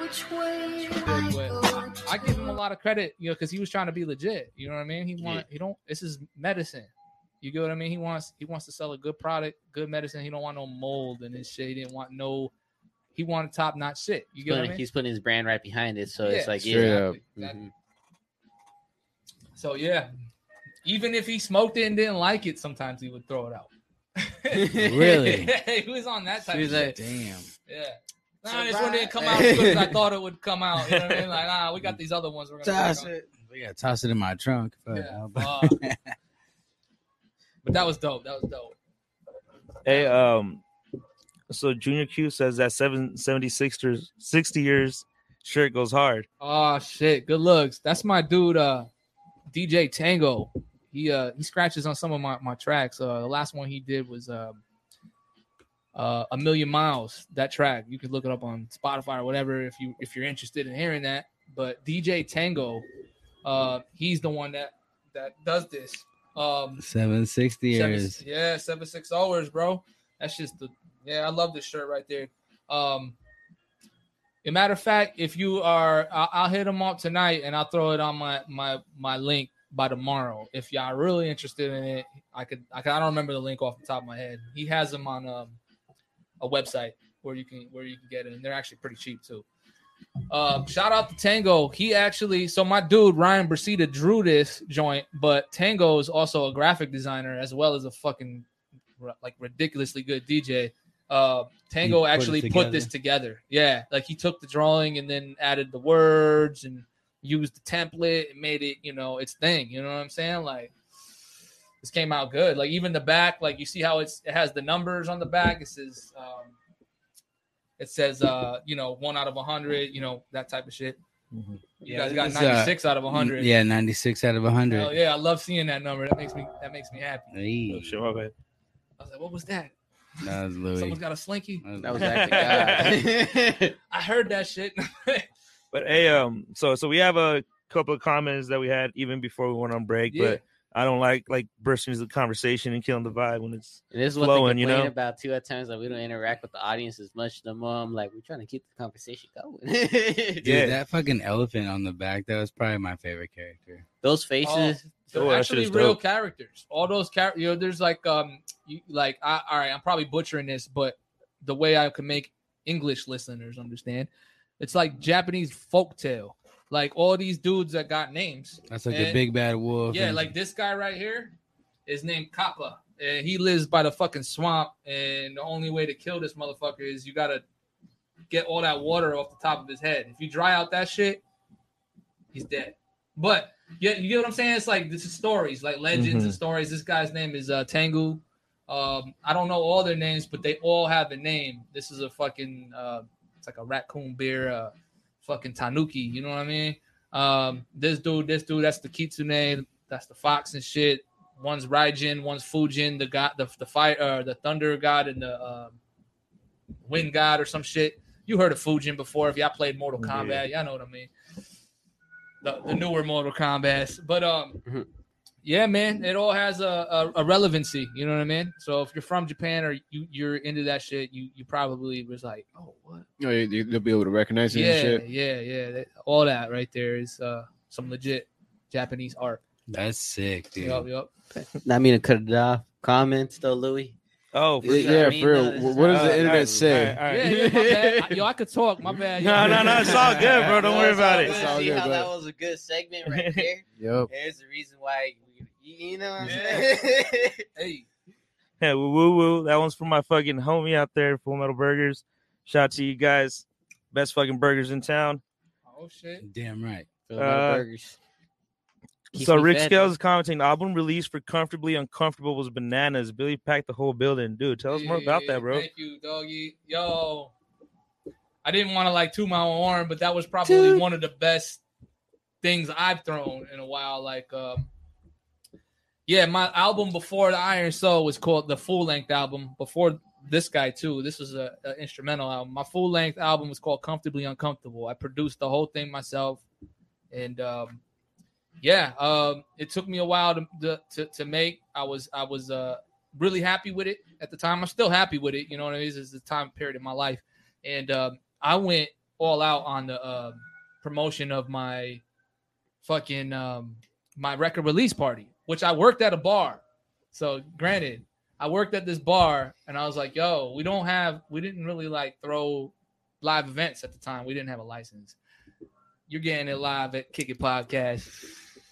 Which way But I give him a lot of credit, you know, because he was trying to be legit. You know what I mean? He want he don't this is medicine. You get what I mean? He wants he wants to sell a good product, good medicine. He don't want no mold and his shit. He didn't want no he wanted top notch shit. You get what I mean? He's putting his brand right behind it, so it's like yeah. up. Exactly. Mhm. So yeah. Even if he smoked it and didn't like it, sometimes he would throw it out. Really? he was on that type He of was shit. like, Damn. Yeah. Nah, this one didn't come out as good as I thought it would come out. You know what I mean? Like, nah, we got these other ones we're gonna Toss work on. it. We gotta toss it in my trunk. Fuck, Yeah. Uh, but that was dope. That was dope. Hey, um, so Junior Q says that seven seventy six years, sixty years shirt goes hard. Oh shit, good looks. That's my dude, uh, DJ Tango. He uh he scratches on some of my, my tracks. Uh, the last one he did was um uh a million miles. That track you could look it up on Spotify or whatever if you if you're interested in hearing that. But DJ Tango, uh, he's the one that that does this. Um, 760 Seven- yeah, seven six hours, bro. That's just the yeah. I love this shirt right there. Um, a matter of fact, if you are, I'll, I'll hit them up tonight and I'll throw it on my my my link by tomorrow. If y'all really interested in it, I could I could I don't remember the link off the top of my head. He has them on um, a website where you can where you can get it, and they're actually pretty cheap too. Um, shout out to Tango. He actually, so my dude Ryan Brasida drew this joint, but Tango is also a graphic designer as well as a fucking like ridiculously good DJ. Uh, Tango put actually put this together. Yeah, like he took the drawing and then added the words and used the template and made it, you know, its thing. You know what I'm saying? Like this came out good. Like even the back, like you see how it's it has the numbers on the back. It says um, it says uh, you know, one out of a hundred, you know, that type of shit. You Yeah, guys got it's, uh, 96 out of 100. Yeah, 96 out of 100. Hell yeah, I love seeing that number. That makes me that makes me happy. Hey, Oh, shit, my. I was like, what was that? that was Louis. Someone's got a slinky. That was actually I heard that shit. But hey, um, so so we have a couple of comments that we had even before we went on break, Yeah. but I don't like like bursting into the conversation and killing the vibe when it's And this is what Flowing, they you know? about too. At times, like we don't interact with the audience as much. No more. I'm like, we're trying to keep the conversation going. Dude, Yeah. that fucking elephant on the back, that was probably my favorite character. Those faces. They're Oh, actually real dope. characters. All those characters, you know, there's like um, you, like I, all right, I'm probably butchering this, but the way I can make English listeners understand, it's like Japanese folktale. Like all these dudes that got names. That's like the big bad wolf. Yeah, and- like this guy right here is named Kappa, and he lives by the fucking swamp. And the only way to kill this motherfucker is you gotta get all that water off the top of his head. If you dry out that shit, he's dead. But yeah, you get what I'm saying? It's like this is stories, like legends and stories. This guy's name is uh, Tengu. Um, I don't know all their names, but they all have a name. This is a fucking uh, it's like a raccoon bear, uh, fucking tanuki. You know what I mean? Um, this dude, this dude, that's the kitsune, that's the fox and shit. One's Raijin, one's Fujin, the god, the the fire, uh, the thunder god, and the um, wind god or some shit. You heard of Fujin before? If y'all played Mortal Kombat, y'all know what I mean. The, the newer Mortal Kombat, but um, Mhm. Yeah, man, it all has a, a, a relevancy. You know what I mean? So if you're from Japan or you you're into that shit, you you probably was like, oh, what? Oh, you, you- you'll be able to recognize it and Yeah, shit. yeah, yeah. All that right there is uh some legit Japanese art. That's sick, dude. Yup, yup. Not mean to cut it off. Comments though, Louis. Oh, for Yeah, sure. yeah, I mean, for real. no, what does Uh, the internet right, say? all right, all Yeah, yeah, my bad. I- Yo, I could talk. My bad. No, no, no, it's all good, bro. Don't worry about it. It's See good, how bro. that was a good segment right there. Yep. There's the reason why we, you know what I'm Yeah. saying. Hey, Yeah, woo woo woo. That one's for my fucking homie out there, Full Metal Burgers. Shout out to you guys. Best fucking burgers in town. oh shit. Damn right. Feel about Uh, burgers. Keeps so Rick fed, Scales is commenting the album release for Comfortably Uncomfortable was bananas. Billy packed the whole building. Dude, tell us more about that, bro. Thank you, doggy. Yo, I didn't want to like toot my own horn, but that was probably one of the best things I've thrown in a while. Like, um, yeah, my album before the Iron Soul was called the full length album. Before this guy too, this was a, a instrumental album. My full length album was called Comfortably Uncomfortable. I produced the whole thing myself, and um, yeah, um, it took me a while to, to to to make. I was I was uh really happy with it at the time. I'm still happy with it. You know what I mean? This is the time period in my life, and um, I went all out on the um promotion of my fucking um, my record release party, which I worked at a bar. So granted, I worked at this bar, and I was like, "Yo, we don't have, we didn't really like throw live events at the time. We didn't have a license. You're getting it live at Kick It Podcast."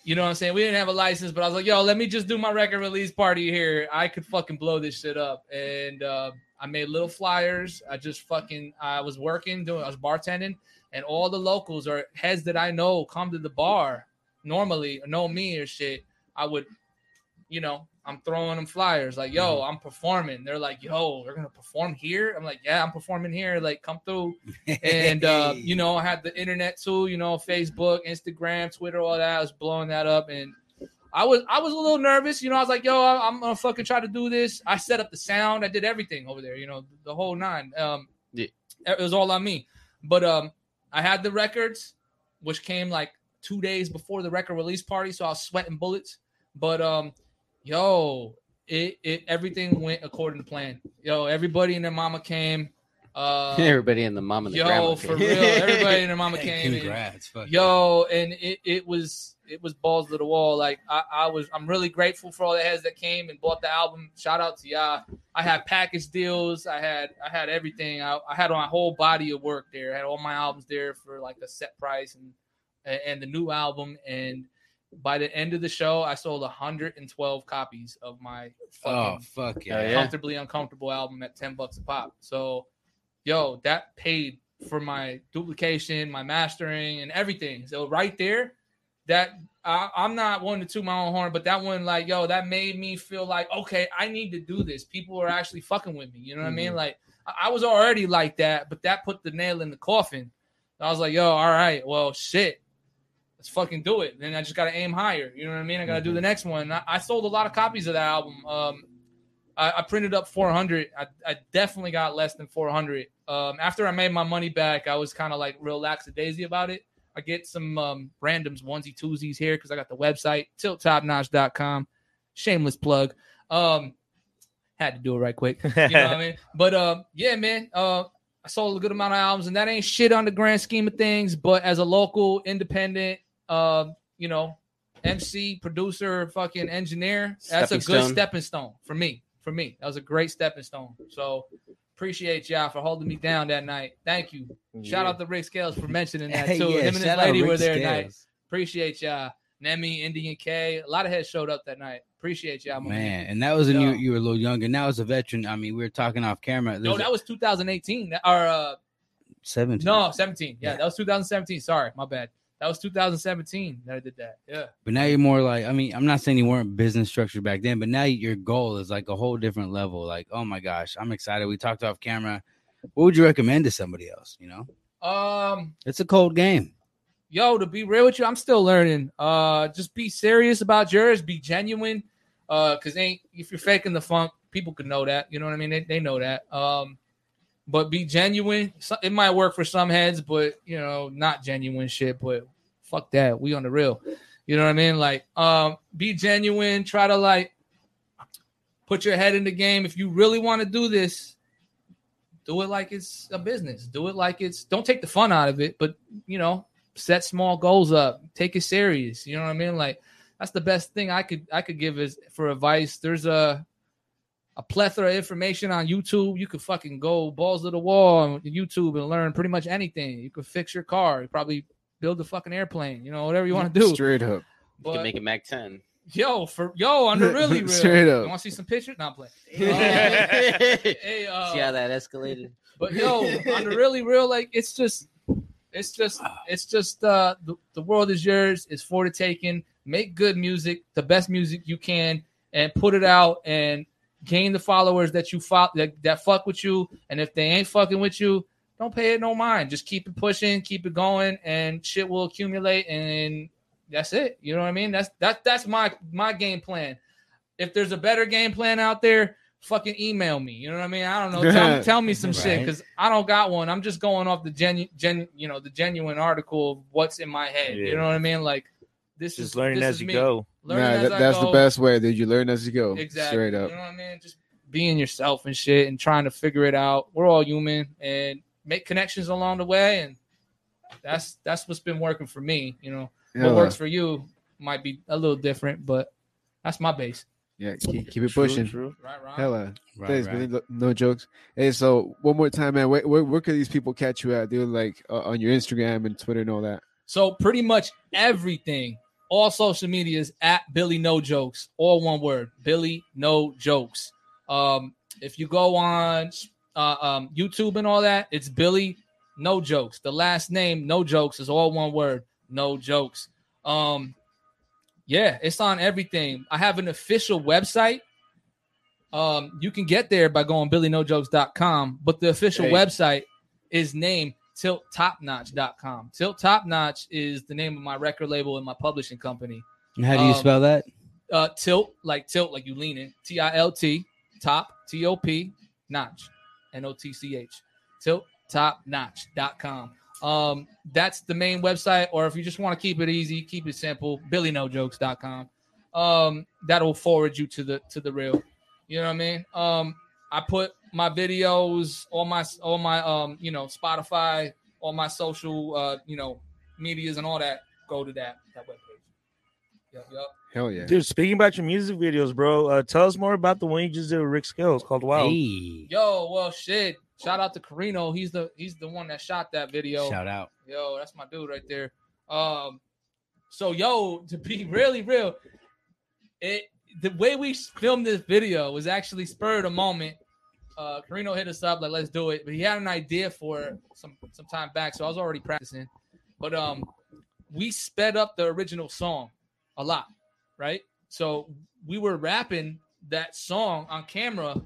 You know what I'm saying? We didn't have a license, but I was like, yo, let me just do my record release party here. I could fucking blow this shit up. And uh, I made little flyers. I just fucking, I was working, doing, I was bartending, and all the locals or heads that I know come to the bar normally, or know me or shit. I would, you know, I'm throwing them flyers like, yo, I'm performing. They're like, yo, we're gonna perform here. I'm like, yeah, I'm performing here. Like, come through and uh, you know, I had the internet too, you know, Facebook, Instagram, Twitter, all that. I was blowing that up, and I was I was a little nervous, you know. I was like, yo, I'm gonna fucking try to do this. I set up the sound, I did everything over there, you know, the whole nine. Um, Yeah. it was all on me. But um, I had the records, which came like two days before the record release party, so I was sweating bullets. But um, yo, it it everything went according to plan. Yo, everybody and their mama came. Uh, Everybody and the mom and the Yo, grandma. for real, everybody and their mama Hey, came. congrats. Fuck Yo, and it, it was it was balls to the wall. Like I, I was, I'm really grateful for all the heads that came and bought the album. Shout out to y'all. I had package deals. I had I had everything. I, I had my whole body of work there. I had all my albums there for like a set price and and the new album. And by the end of the show, I sold 112 copies of my Oh fucking Oh, yeah. yeah. comfortably uncomfortable album at 10 bucks a pop. So, yo, that paid for my duplication, my mastering, and everything. So, right there, that I, I'm not one to toot my own horn, but that one, like, yo, that made me feel like, okay, I need to do this. People are actually fucking with me. You know what I mean? Mm-hmm. Like, I, I was already like that, but that put the nail in the coffin. I was like, yo, all right, well, shit. Let's fucking do it. Then I just gotta aim higher. You know what I mean? I gotta do the next one. I, I sold a lot of copies of that album. Um, I, I printed up 400. I, I definitely got less than 400. Um, after I made my money back, I was kind of like real lackadaisy about it. I get some um, randoms, onesie twosies here because I got the website, tilttopnotch.com. Shameless plug. Um, had to do it right quick. You know what I mean? But uh, yeah, man. Uh, I sold a good amount of albums, and that ain't shit on the grand scheme of things. But as a local independent, uh, you know, MC, producer, fucking engineer, that's a good stone. stepping stone for me. For me, that was a great stepping stone. So appreciate y'all for holding me down that night. Thank you. Shout out to Rick Scales for mentioning that too. Yeah, Him and his lady were there that night. Scales. Appreciate y'all. Nemi, Indian K. A lot of heads showed up that night. Appreciate y'all, Man, and that was when you, you were a little younger. Now as a veteran, I mean, we were talking off camera. No, There's that was 2018. That- Or uh, 17. no, 17. Yeah, Yeah. that was 2017. Sorry, my bad. That was 2017 that I did that. Yeah. But now you're more like, I mean, I'm not saying you weren't business structured back then, but now your goal is like a whole different level. Like, oh my gosh, I'm excited. We talked off camera. What would you recommend to somebody else? You know, Um, it's a cold game. yo, to be real with you, I'm still learning. Uh, just be serious about yours. Be genuine. Uh, cause ain't if you're faking the funk, people could know that. You know what I mean? They, they know that. Um, but be genuine. It might work for some heads, but you know, not genuine shit. But fuck that. We on the real. You know what I mean? Like, um, be genuine. Try to like put your head in the game. If you really want to do this, do it like it's a business. Do it like it's. Don't take the fun out of it, but you know, set small goals up. Take it serious. You know what I mean? Like that's the best thing I could I could give is for advice. There's a a plethora of information on YouTube. You could fucking go balls to the wall on YouTube and learn pretty much anything. You could fix your car. You probably build a fucking airplane. You know, whatever you want to do. Straight up. You can make a Mac 10. yo, for yo, under really real. Straight up. You want to see some pictures? Not playing. See hey, uh, how that escalated? but yo, on the really real, like it's just, it's just, it's just uh, the, the world is yours. It's for the taking. Make good music, the best music you can, and put it out and gain the followers that you fo- that, that fuck with you. And if they ain't fucking with you, don't pay it no mind. Just keep it pushing, keep it going, and shit will accumulate. And that's it. You know what I mean? That's that that's my my game plan. If there's a better game plan out there, fucking email me. You know what I mean? I don't know. Tell, tell me some shit because I don't got one. I'm just going off the genu, gen, you know, the genuine article of what's in my head. You know what I mean? Like this is Just learning this as is you me. go. Learning Nah, as that- I that's the best way. Did you learn as you go? Exactly. Straight up. You know what I mean? Just being yourself and shit and trying to figure it out. We're all human and make connections along the way. And that's that's what's been working for me. You know, what works for you might be a little different, but that's my base. Yeah, keep, keep it True, pushing. true. Right, right. Hella. Right, Thanks, right. Billy. No- No jokes. Hey, so one more time, man. Where, where, where could these people catch you at, dude? Like uh, on your Instagram and Twitter and all that. So pretty much everything, all social medias at Billy No Jokes, all one word, Billy No Jokes. Um, if you go on uh, um, YouTube and all that, it's Billy No Jokes. The last name No Jokes is all one word, No Jokes. Um, yeah, it's on everything. I have an official website. Um, you can get there by going billynojokes.com, but the official Hey. website is named tilttopnotch.com. Tilt Top Notch is the name of my record label and my publishing company. And how do you Um, spell that? Uh, tilt, like tilt, like you lean in. T I L T, top, T O P, notch, N O T C H. Tilttopnotch.com. Um, that's the main website, or if you just want to keep it easy, keep it simple, billynojokes.com. Um, that'll forward you to the to the real. You know what I mean? Um, I put my videos all my on my um, you know, Spotify, all my social uh, you know, medias and all that. Go to that that webpage. Yep, yep. Hell yeah. Dude, speaking about your music videos, bro, uh, tell us more about the one you just did with Rick Scales called Wild. Hey, Yo, well, shit. Shout out to Carino. He's the he's the one that shot that video. shout out. Yo, that's my dude right there. Um, so yo, to be really real, it the way we filmed this video was actually spurred a moment. Uh, Carino hit us up like, let's do it, but he had an idea for some some time back, so I was already practicing. But um, we sped up the original song a lot, right? So we were rapping that song on camera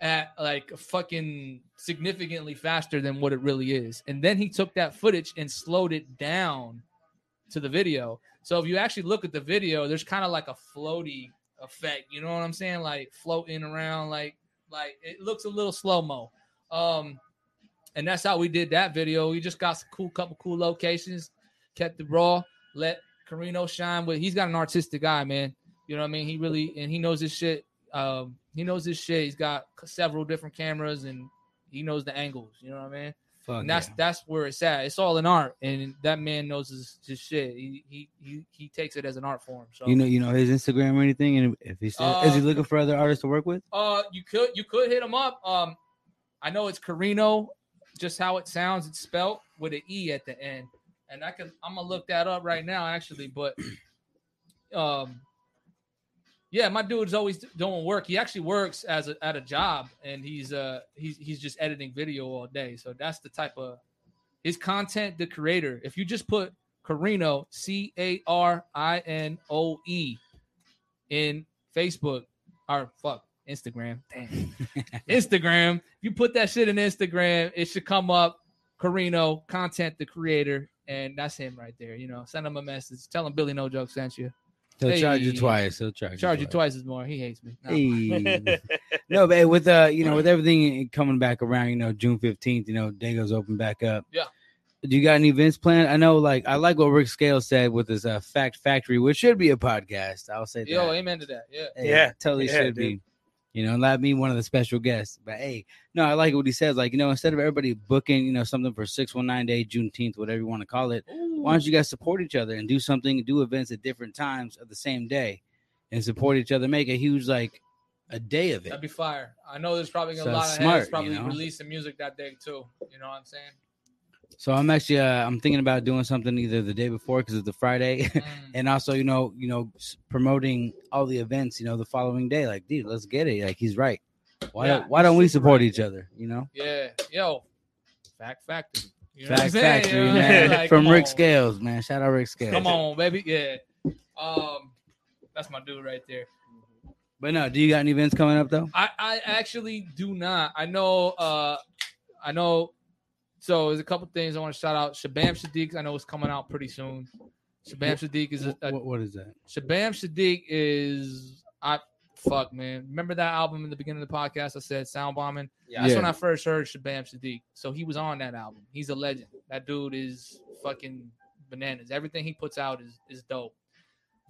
at like fucking significantly faster than what it really is. And then he took that footage and slowed it down to the video. So if you actually look at the video, there's kind of like a floaty effect. You know what I'm saying? Like floating around, like like it looks a little slow mo. Um, and that's how we did that video. We just got some cool couple cool locations, kept it raw, let Carino shine. With he's got an artistic eye, man. You know what I mean? He really and he knows his shit. Um, he knows his shit. He's got several different cameras and he knows the angles. You know what I mean? Fuck and that's yeah. that's where it's at. It's all an art, and that man knows his, his shit. He, he he he takes it as an art form. So You know, you know his Instagram or anything, and if he's still, is he Uh, looking for other artists to work with? uh, you could you could hit him up. Um, I know it's Carino, just how it sounds. It's spelt with an e at the end, and I can I'm gonna look that up right now actually. But um, yeah, my dude's always doing work. He actually works as a, at a job, and he's uh he's he's just editing video all day. So that's the type of his content. The creator. If you just put Carino C A R I N O E in Facebook or fuck Instagram, damn Instagram. If you put that shit in Instagram, it should come up. Carino, content the creator, and that's him right there. You know, send him a message, tell him Billy No Joke sent you. He'll charge you twice. He'll charge, Charge you twice as more. He hates me. No. Hey. no, but with uh, you know, with everything coming back around, you know, June fifteenth, you know, Dago's open back up. Yeah. Do you got any events planned? I know, like, I like what Rick Scale said with his uh, Fact Factory, which should be a podcast. I'll say that. Yo, amen to that. Yeah. Hey, Yeah, totally yeah, should dude. be. You know, let me one of the special guests. But hey, no, I like what he says. Like, you know, instead of everybody booking, you know, something for six one nine day, Juneteenth, whatever you want to call it, why don't you guys support each other and do something, do events at different times of the same day, and support each other, make a huge like a day of it. That'd be fire. I know there's probably a So lot of smart, heads probably you know? releasing music that day too. You know what I'm saying? So I'm actually uh, I'm thinking about doing something either the day before because it's the Friday, Mm. and also you know you know promoting all the events you know the following day. Like, dude, let's get it. Like he's right. Why Yeah, don't Why don't we support right. each other? You know, Yeah. Yo. Fact factory. You know Fact? Factory, You know what I'm saying? man. Like, From Rick on. Scales, man. Shout out Rick Scales. Come on, baby. Yeah. Um, that's my dude right there. But no, do you got any events coming up though? I, I actually do not. I know uh I know so there's a couple things I want to shout out. Shabaam Sahdeeq, I know it's coming out pretty soon. Shabaam Sahdeeq is a, a What, what is that? Shabaam Sahdeeq is I fuck man. Remember that album in the beginning of the podcast I said sound bombing? Yeah. That's Yeah. when I first heard Shabaam Sahdeeq. So he was on that album. He's a legend. That dude is fucking bananas. Everything he puts out is is dope.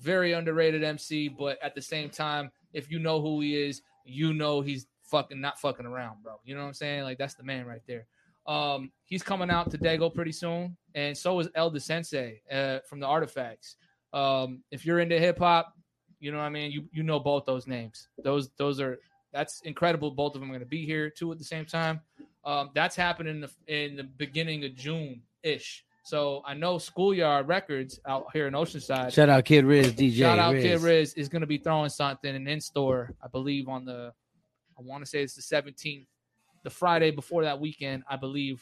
Very underrated MC, but at the same time, if you know who he is, you know he's fucking not fucking around, bro. You know what I'm saying? Like that's the man right there. Um, he's coming out to Dago pretty soon, and so is El Da Sensei uh, from the Artifacts. Um, if you're into hip hop, you know what I mean. You you know both those names. Those those are that's incredible. Both of them are going to be here too at the same time. Um, that's happening in the in the beginning of June ish. So I know Skoolyard Records out here in Oceanside. Shout out Kid Riz, DJ. Shout out Riz. Kid Riz is going to be throwing something in in store. I believe on the, I want to say it's the 17th, the Friday before that weekend. I believe.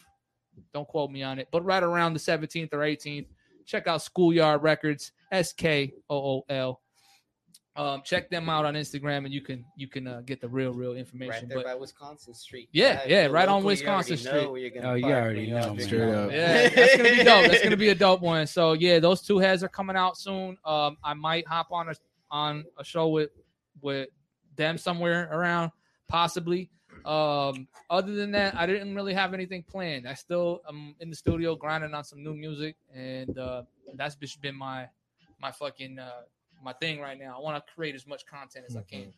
Don't quote me on it, but right around the 17th or 18th. Check out Skoolyard Records, S K O O L. Um, check them out on Instagram, and you can you can uh, get the real real information. Right there but by Wisconsin Street. Yeah, If yeah, right on local, you Wisconsin Street. where you're gonna Oh, you already know. Straight up. Yeah, that's gonna be dope. That's gonna be a dope one. So yeah, those two heads are coming out soon. Um, I might hop on a on a show with with them somewhere around, possibly. Um, other than that, I didn't really have anything planned. I still am in the studio grinding on some new music, and uh, that's just been my my fucking uh, my thing right now. I want to create as much content as I can.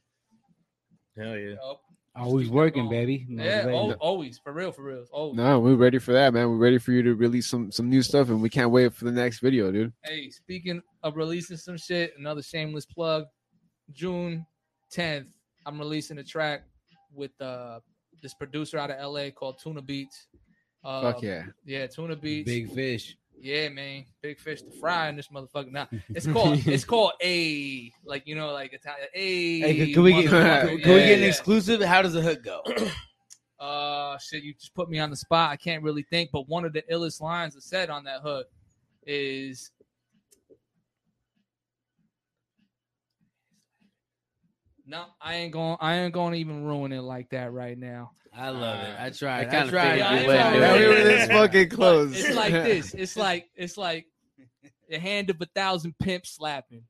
Hell yeah. you know? Always working, baby. Yeah, Motivated. always for real, for real, always. No, we're ready for that, man. We're ready for you to release some some new stuff, and we can't wait for the next video, dude. Hey, speaking of releasing some shit, another shameless plug. June 10th, I'm releasing a track with uh this producer out of LA called Tuna Beats. Uh, Fuck yeah. Yeah, Tuna Beats. Big fish. Yeah, man. Big fish to fry in this motherfucker. Now it's called it's called a like you know like Italian a. Hey, can, we get can, we Yeah, get an yeah. exclusive? How does the hook go? Uh, shit, you just put me on the spot. I can't really think, but one of the illest lines I said on that hook is. No, I ain't going. I ain't going to even ruin it like that right now. I love it. I tried. I I, kinda tried. Yeah, you I wouldn't do know, it. right? we were this fucking But close. It's like this. It's like it's like the hand of a thousand pimps slapping.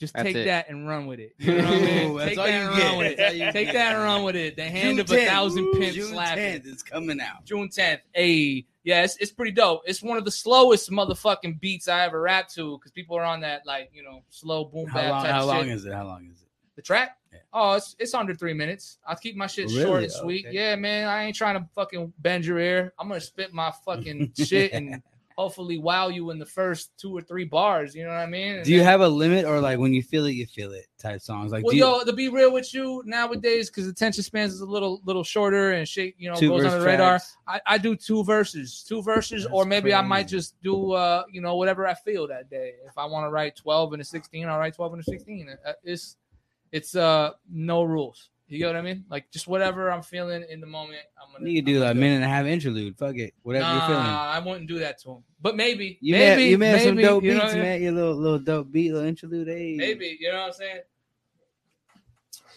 Just That's take it. that and run with it. You know what I mean? Ooh, Take that and get. run with it. Take that and run with it. The hand June of a 10th. thousand pimps June slapping. 10th is coming out. June 10th. Hey, yeah, it's, it's pretty dope. It's one of the slowest motherfucking beats I ever rap to because people are on that like you know slow boom How bap long? type How long shit. is it? How long is it? The track? Yeah. Oh, it's it's under three minutes. I'll keep my shit Really? short and sweet. Okay. Yeah, man. I ain't trying to fucking bend your ear. I'm gonna spit my fucking shit and hopefully wow you in the first two or three bars. You know what I mean? And Do you then- have a limit or like when you feel it, you feel it type songs? Like well, you, yo, to be real with you, nowadays, because attention spans is a little little shorter and shit, you know, goes on the radar. I, I do two verses, two verses, That's or maybe I might just do, uh, you know, whatever I feel that day. If I want to write twelve and a sixteen, I'll write twelve and a sixteen. Uh, It's, it's uh, no rules. You get what I mean? Like just whatever I'm feeling in the moment. I'm gonna. You could do I'm like a gonna minute and a half interlude. Fuck it, whatever you're feeling. Nah, I wouldn't do that to him. But maybe, You maybe, made, you made some maybe, dope you know beats, what I mean? man. Your little little dope beat, little interlude. Hey, Maybe, you know what I'm saying?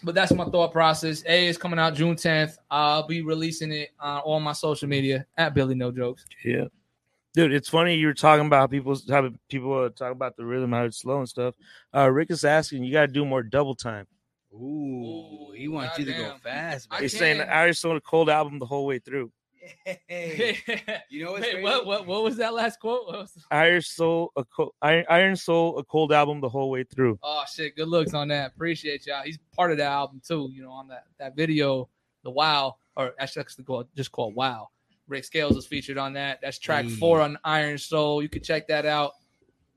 But that's my thought process. A is coming out June 10th. I'll be releasing it on all my social media at Billy No Jokes. Yeah. Dude, it's funny you were talking about people how people uh, talk about the rhythm, how it's slow and stuff. Uh, Rick is asking, you got to do more double time. Ooh, he wants you to go fast. I man. He's saying can. the Irish Soul a cold album the whole way through. Hey, you know what's Wait, what, what, what was that last quote? What was- Irish Soul, a co- Iron, Iron Soul, a cold album the whole way through. Oh, shit. Good looks on that. Appreciate y'all. He's part of that album, too, you know, on that, that video, The Wow, or actually, it's called- just called Wow. Rick Scales was featured on that. That's track four on Iron Soul. You can check that out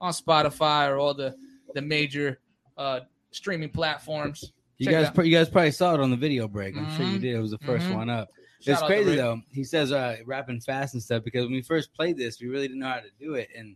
on Spotify or all the, the major uh, streaming platforms. You Check guys, you guys probably saw it on the video break. I'm sure you Mhm. did. It was the 1st Mhm. one up. Shout it's crazy though. He says uh, rapping fast and stuff because when we first played this, we really didn't know how to do it, and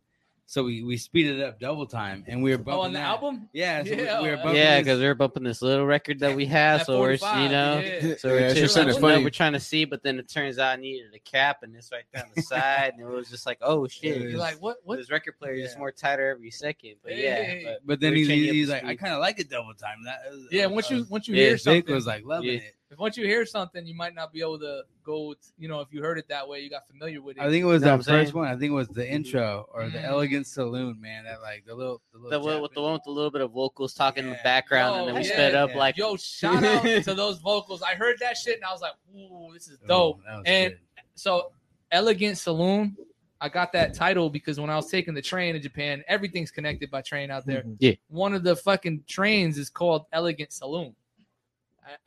so we we speeded it up double time, and we were bumping Oh, on the that. album? Yeah, so Yeah, we, were uh, bumping Yeah, because we were bumping this little record that we have, At so we're you know, yeah. so we're it's just just like, you know, we're trying to see, but then it turns out I needed a cap, and it's right down the side, and it was just like, oh shit, You're You're like, what? What? this record player is Yeah. more tighter every second. But yeah, Hey. but But then we're he's, he's like, I kind of like it double time. That was- Yeah, uh, once you uh, once you Yeah, hear Vic something, was like loving Yeah. it. If once you hear something, you might not be able to go. You know, if you heard it that way, you got familiar with it. I think it was Know that first one. I think it was the intro or the Mm. Elegant Saloon, man. That like the little, the little the one with the one with the little bit of vocals talking in the background, Yo, and then we yeah, sped up yeah. like Yo, shout out to those vocals. I heard that shit and I was like, "Ooh, this is dope." that was and good. so, Elegant Saloon. I got that title because when I was taking the train in Japan, everything's connected by train out there. Yeah. One of the fucking trains is called Elegant Saloon.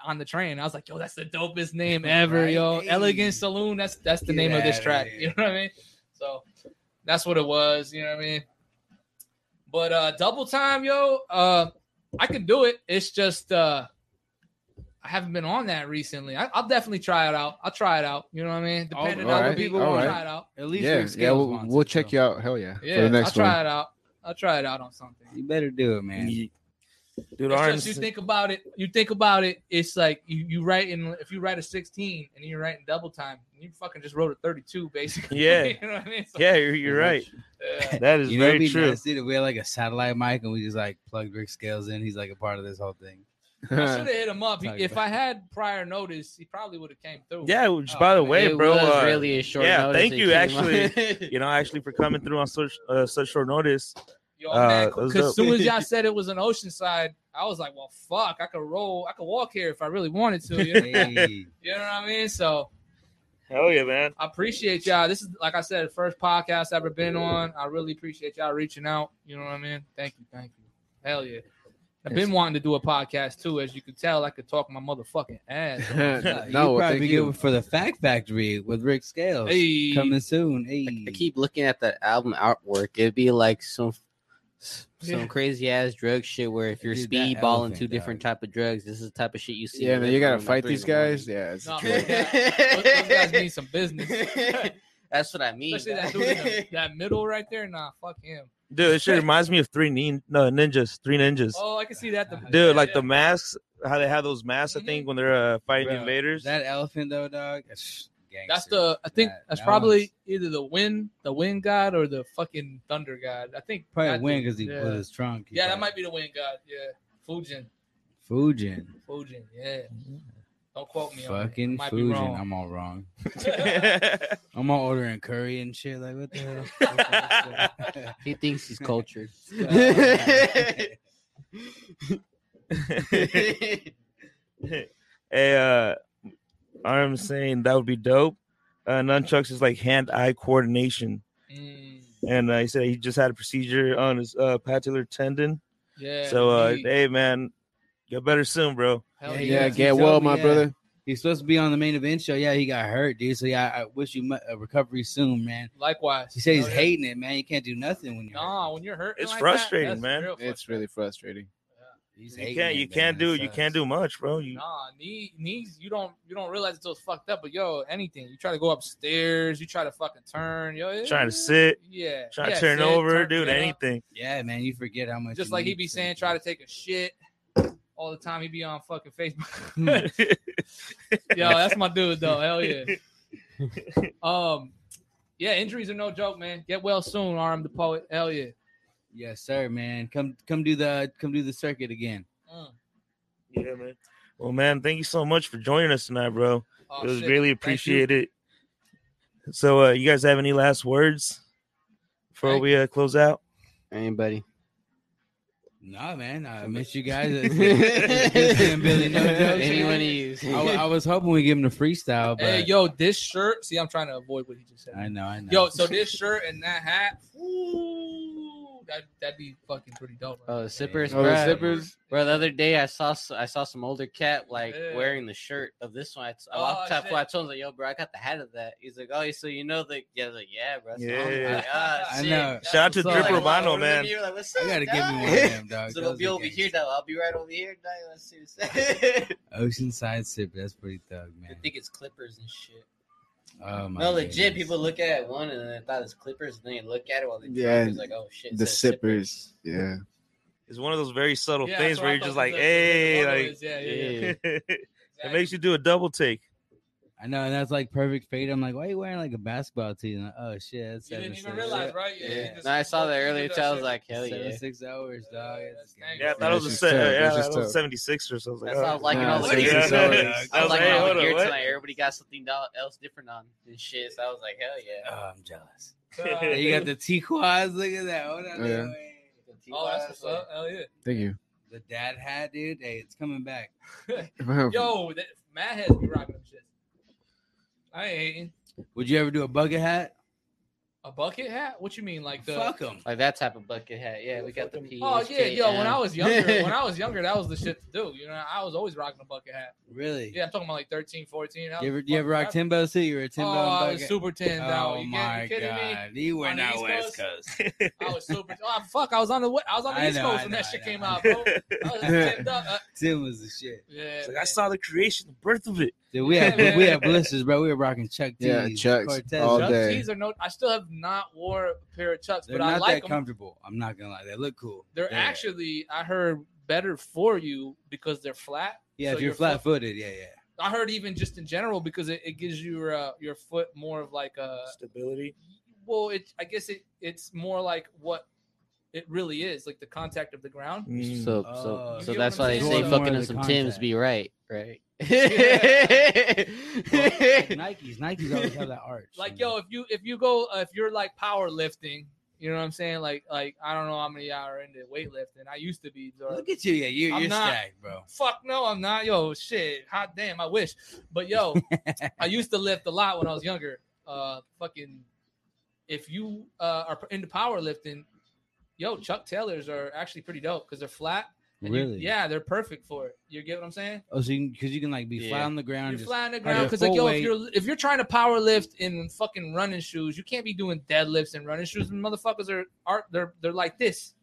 On the train, I was like, "Yo, that's the dopest name ever, yo! Right? Elegant Saloon. That's that's the Get name of this track. here. You know what I mean? So that's what it was. You know what I mean? But uh double time, yo, uh I could do it. It's just uh I haven't been on that recently. I, I'll definitely try it out. I'll try it out. You know what I mean? Depending all on right, the people, all I'll right. try it out. At least Yeah, yeah, we'll, we'll check so you out. Hell yeah, for Yeah, the I'll next try one. it out. I'll try it out on something. You better do it, man. Dude, It's just you think about it. You think about it. It's like you you write in if you write a sixteen and you're writing double time, you fucking just wrote a thirty two basically. Yeah. you know what I mean? So, yeah, you're, you're right. yeah. That is You know, very be true. nice if we had like a satellite mic and we just like plugged Rick Scales in. He's like a part of this whole thing. I should have hit him up. He- if I had prior notice, he probably would have came through. Yeah, which Oh, by the way, it bro, was uh, really a short yeah, notice thank you, actually. you know, actually for coming through on such uh, such short notice. Yo, Uh, man, that because soon as y'all said it was an Oceanside, I was like, well, fuck, I could roll, I could walk here if I really wanted to. You know, Hey, you know what I mean? So Hell yeah, man. I appreciate y'all. This is like I said, the first podcast I've ever been on. I really appreciate y'all reaching out. You know what I mean? Thank you, thank you. Hell yeah. I've been wanting to do a podcast too, as you can tell. I could talk my motherfucking ass. no, no, you probably be you. good for the Fact Factory with Rick Scales Hey, coming soon. Hey, I keep looking at the album artwork. It'd be like some some Yeah. crazy ass drug shit where if you're Dude, that speedballing elephant, two different dog. type of drugs, this is the type of shit you see. Yeah, man, you gotta living room at fight these in morning. guys. Yeah, it's No, true. those guys- those- those guys need some business. That's what I mean. Especially that dude in the, that middle right there. Nah, fuck him. Dude, this shit reminds me of three nin- no, ninjas, three ninjas. Oh, I can see that. The, Dude, yeah, like yeah. the masks, how they have those masks, I think, when they're uh, fighting Bro, invaders. That elephant though, dog. That's, That's the. I think That- that's that probably one's- either the wind, the wind god, or the fucking thunder god. I think probably wind because he yeah. put his trunk. he Yeah, that might be the wind god. Yeah, Fujin, Fujin. Fujin. Yeah. Don't quote me on. Fucking I be Fujin. wrong. I'm all wrong. I'm all ordering curry and shit. Like what the hell? He thinks he's cultured. hey, uh, I'm saying that would be dope. Uh, nunchucks is like hand-eye coordination, Mm, and uh, he said he just had a procedure on his uh, patellar tendon. yeah. so, uh, indeed. hey, man, get better soon, bro. Hell yeah, Yeah, get well, me, my yeah. brother. He's supposed to be on the main event show. Yeah, he got hurt, dude. So yeah, I wish you a recovery soon, man. Likewise. He said he's Oh, yeah. hating it, man. You can't do nothing when you're. hurt. Nah, when you're hurt, It's like frustrating, that, man. real It's really frustrating. He's You can't you man. can't do you can't do much, bro. You Nah, knee, knees, you don't you don't realize until it's fucked up. But yo, anything you try to go upstairs, you try to fucking turn, yo, it- trying to sit, yeah, trying yeah, to turn sit, over, turn, dude, get up. anything. Yeah, man, you forget how much. Just you like he need be to- saying, try to take a shit all the time. He be on fucking Facebook. yo, that's my dude though. Hell yeah. Um, yeah, injuries are no joke, man. Get well soon, RM the Poet. Hell yeah. Yes, sir, man. Come, come do the, come do the circuit again. Mm. yeah, man. Well, man, thank you so much for joining us tonight, bro. Oh, it was shit. greatly appreciated. So, uh, you guys have any last words before Thank we uh, close out? Anybody? Nah, man, I miss you guys. It's- it's good seeing Billy No Anyone man. of? I, I was hoping we give him the freestyle, but Hey, yo, this shirt. See, I'm trying to avoid what he just said. I know, I know. Yo, so this shirt and that hat, ooh, that that'd be fucking pretty dope. right? Oh, the zippers, Oh, the zippers. Bro, the other day I saw s- I saw some older cat like Yeah. wearing the shirt of this one. I, I Oh, walked up shit. to him, I told him like, "Yo, bro, I got the hat of that." He's like, "Oh, so you know the yeah?" I was like, "Yeah, bro." So Yeah. like, ah, I shit. know. Shout out to what's Drip up. Like, Romano, wow, man. You're like, What's I gotta give me one of them, dog. So Those they'll be are over here, gangsta. dog. I'll be right over here, dog. Let's see what's I Oceanside Sip. That's pretty thug, man. I think it's Clippers and shit. Oh my. No, legit. goodness. People look at one and they thought it's Clippers, and then they look at it while they Yeah. It's like, oh shit, The says sippers. Yeah. It's one of those very subtle Yeah, things where I you're just like, the- the hey, like is. yeah, yeah, yeah. it makes you do a double take. I know, and that's like perfect fade. I'm like, why are you wearing like a basketball tee? And like, oh shit, that's You didn't even six. realize, right? Yeah. you just- No, I saw that earlier did too. I was like, hell Seven yeah. six hours, dog. Yeah, It's that's gang. Yeah, I thought it was a it's set, tough. yeah, that just was 76 or so. I was like, That's why I oh. was liking Nah, all the it's gear. Yeah. I I was was like, like, all hold the gear tonight. Everybody got something else different on and shit. So I was like, hell yeah. Oh, I'm jealous. Uh, you got the T quads. Look at that. Hold on. Oh, yeah. Oh, that's what's up. Hell yeah. Thank you. The dad hat, dude. Hey, it's coming back. Yo, Matt has me rocking them shits. I ain't hating. Would you ever do a bucket hat? A bucket hat? What you mean, like the? Fuck them. Like that type of bucket hat. Yeah, we got the P. Oh yeah, yo. When I was younger, when I was younger, that was the shit to do. You know, I was always rocking a bucket hat. Really? Yeah, I'm talking about like 13, 14. That You was ever, you ever rock fucking Timbo too? You were a rap- Timbo Oh, and I was super tin down. Oh you, my you kidding me? god, you were On the not East West Coast? Coast. I was super. Oh fuck, I was on the I was on the I East know, Coast I when know, that shit came out, bro. I was tipped. Uh, Tim was the shit. yeah, like. I saw the creation, the birth of it. Dude, we Yeah, had we man. had blisters, bro. We were rocking Chuck T's, Yeah, Chucks Cortez. all Chuck day. T's are no. I still have not wore a pair of Chucks, They're but I not like that them. comfortable. I'm not gonna lie, they look cool. They're Yeah. actually, I heard, better for you because they're flat. yeah. So if you're your foot- flat-footed, yeah, yeah. I heard even just in general because it, it gives your uh, your foot more of like a Stability. well, it I guess it it's more like what it really is, like the contact of the ground. Mm. So, so, You so that's why they say fucking of in some contact. Tims be right, right? Nikes, Nikes always have that arch. Like yo, if you if you go uh, if you're like powerlifting, you know what I'm saying? Like like I don't know how many y'all are into weightlifting. I used to be. Or, look at you, yeah, you, you're not- stacked, bro. Fuck no, I'm not. Yo, shit. Hot damn, I wish. But yo, I used to lift a lot when I was younger. Uh, fucking, if you uh, are into powerlifting, yo, Chuck Taylors are actually pretty dope because they're flat. and you- Really? yeah, they're perfect for it. You get what I'm saying? Oh, so because you, can like be flat on the ground, You're just flat on the ground because like yo, weight. if you're if you're trying to power lift in fucking running shoes, you can't be doing deadlifts and running shoes. And motherfuckers are are they're they're like this.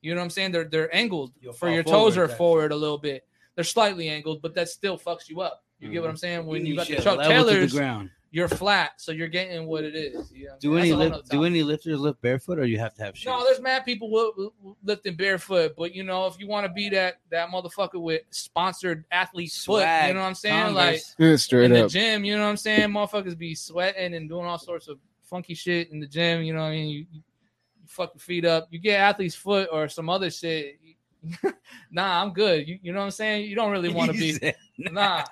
You know what I'm saying? They're they're angled You'll for fall your forward, toes are that- forward a little bit. They're slightly angled, but that still fucks you up. You get what mm-hmm. I'm saying? When you got the Chuck level to Taylors, the ground. You're flat, so you're getting what it is. You know what I'm Do saying? any That's a whole lift, do topic. any lifters lift barefoot, or you have to have shoes? No, there's mad people wi- wi- lifting barefoot, but you know, if you want to be that that motherfucker with sponsored athlete's foot, you know what I'm saying? Like Converse. Yeah, straight in the gym, you know what I'm saying? Motherfuckers be sweating and doing all sorts of funky shit in the gym. You know what I mean? You, you fuck your feet up. You get athlete's foot or some other shit. nah, I'm good. You, you know what I'm saying? You don't really want to be. said- Nah,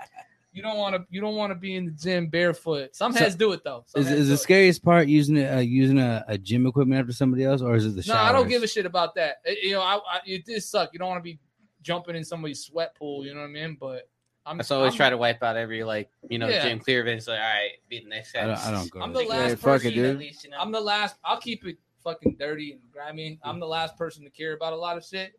you don't want to. You don't want to be in the gym barefoot. Some So- heads do it though. Some Is, is do the it. scariest part using it, uh, using a, a gym equipment after somebody else, or is it the No, showers? I don't give a shit about that. It- you know, I, I, it did suck. You don't want to be jumping in somebody's sweat pool. You know what I mean? But I'm. I always I'm, try to wipe out every like you know Yeah. gym clear event. It's like all right, be the next guy. I don't, I don't go. I'm to the the- last Yeah, fuck it, person. dude. At least, you know? I'm the last. I'll keep it fucking dirty and grimy. I'm the last person to care about a lot of shit.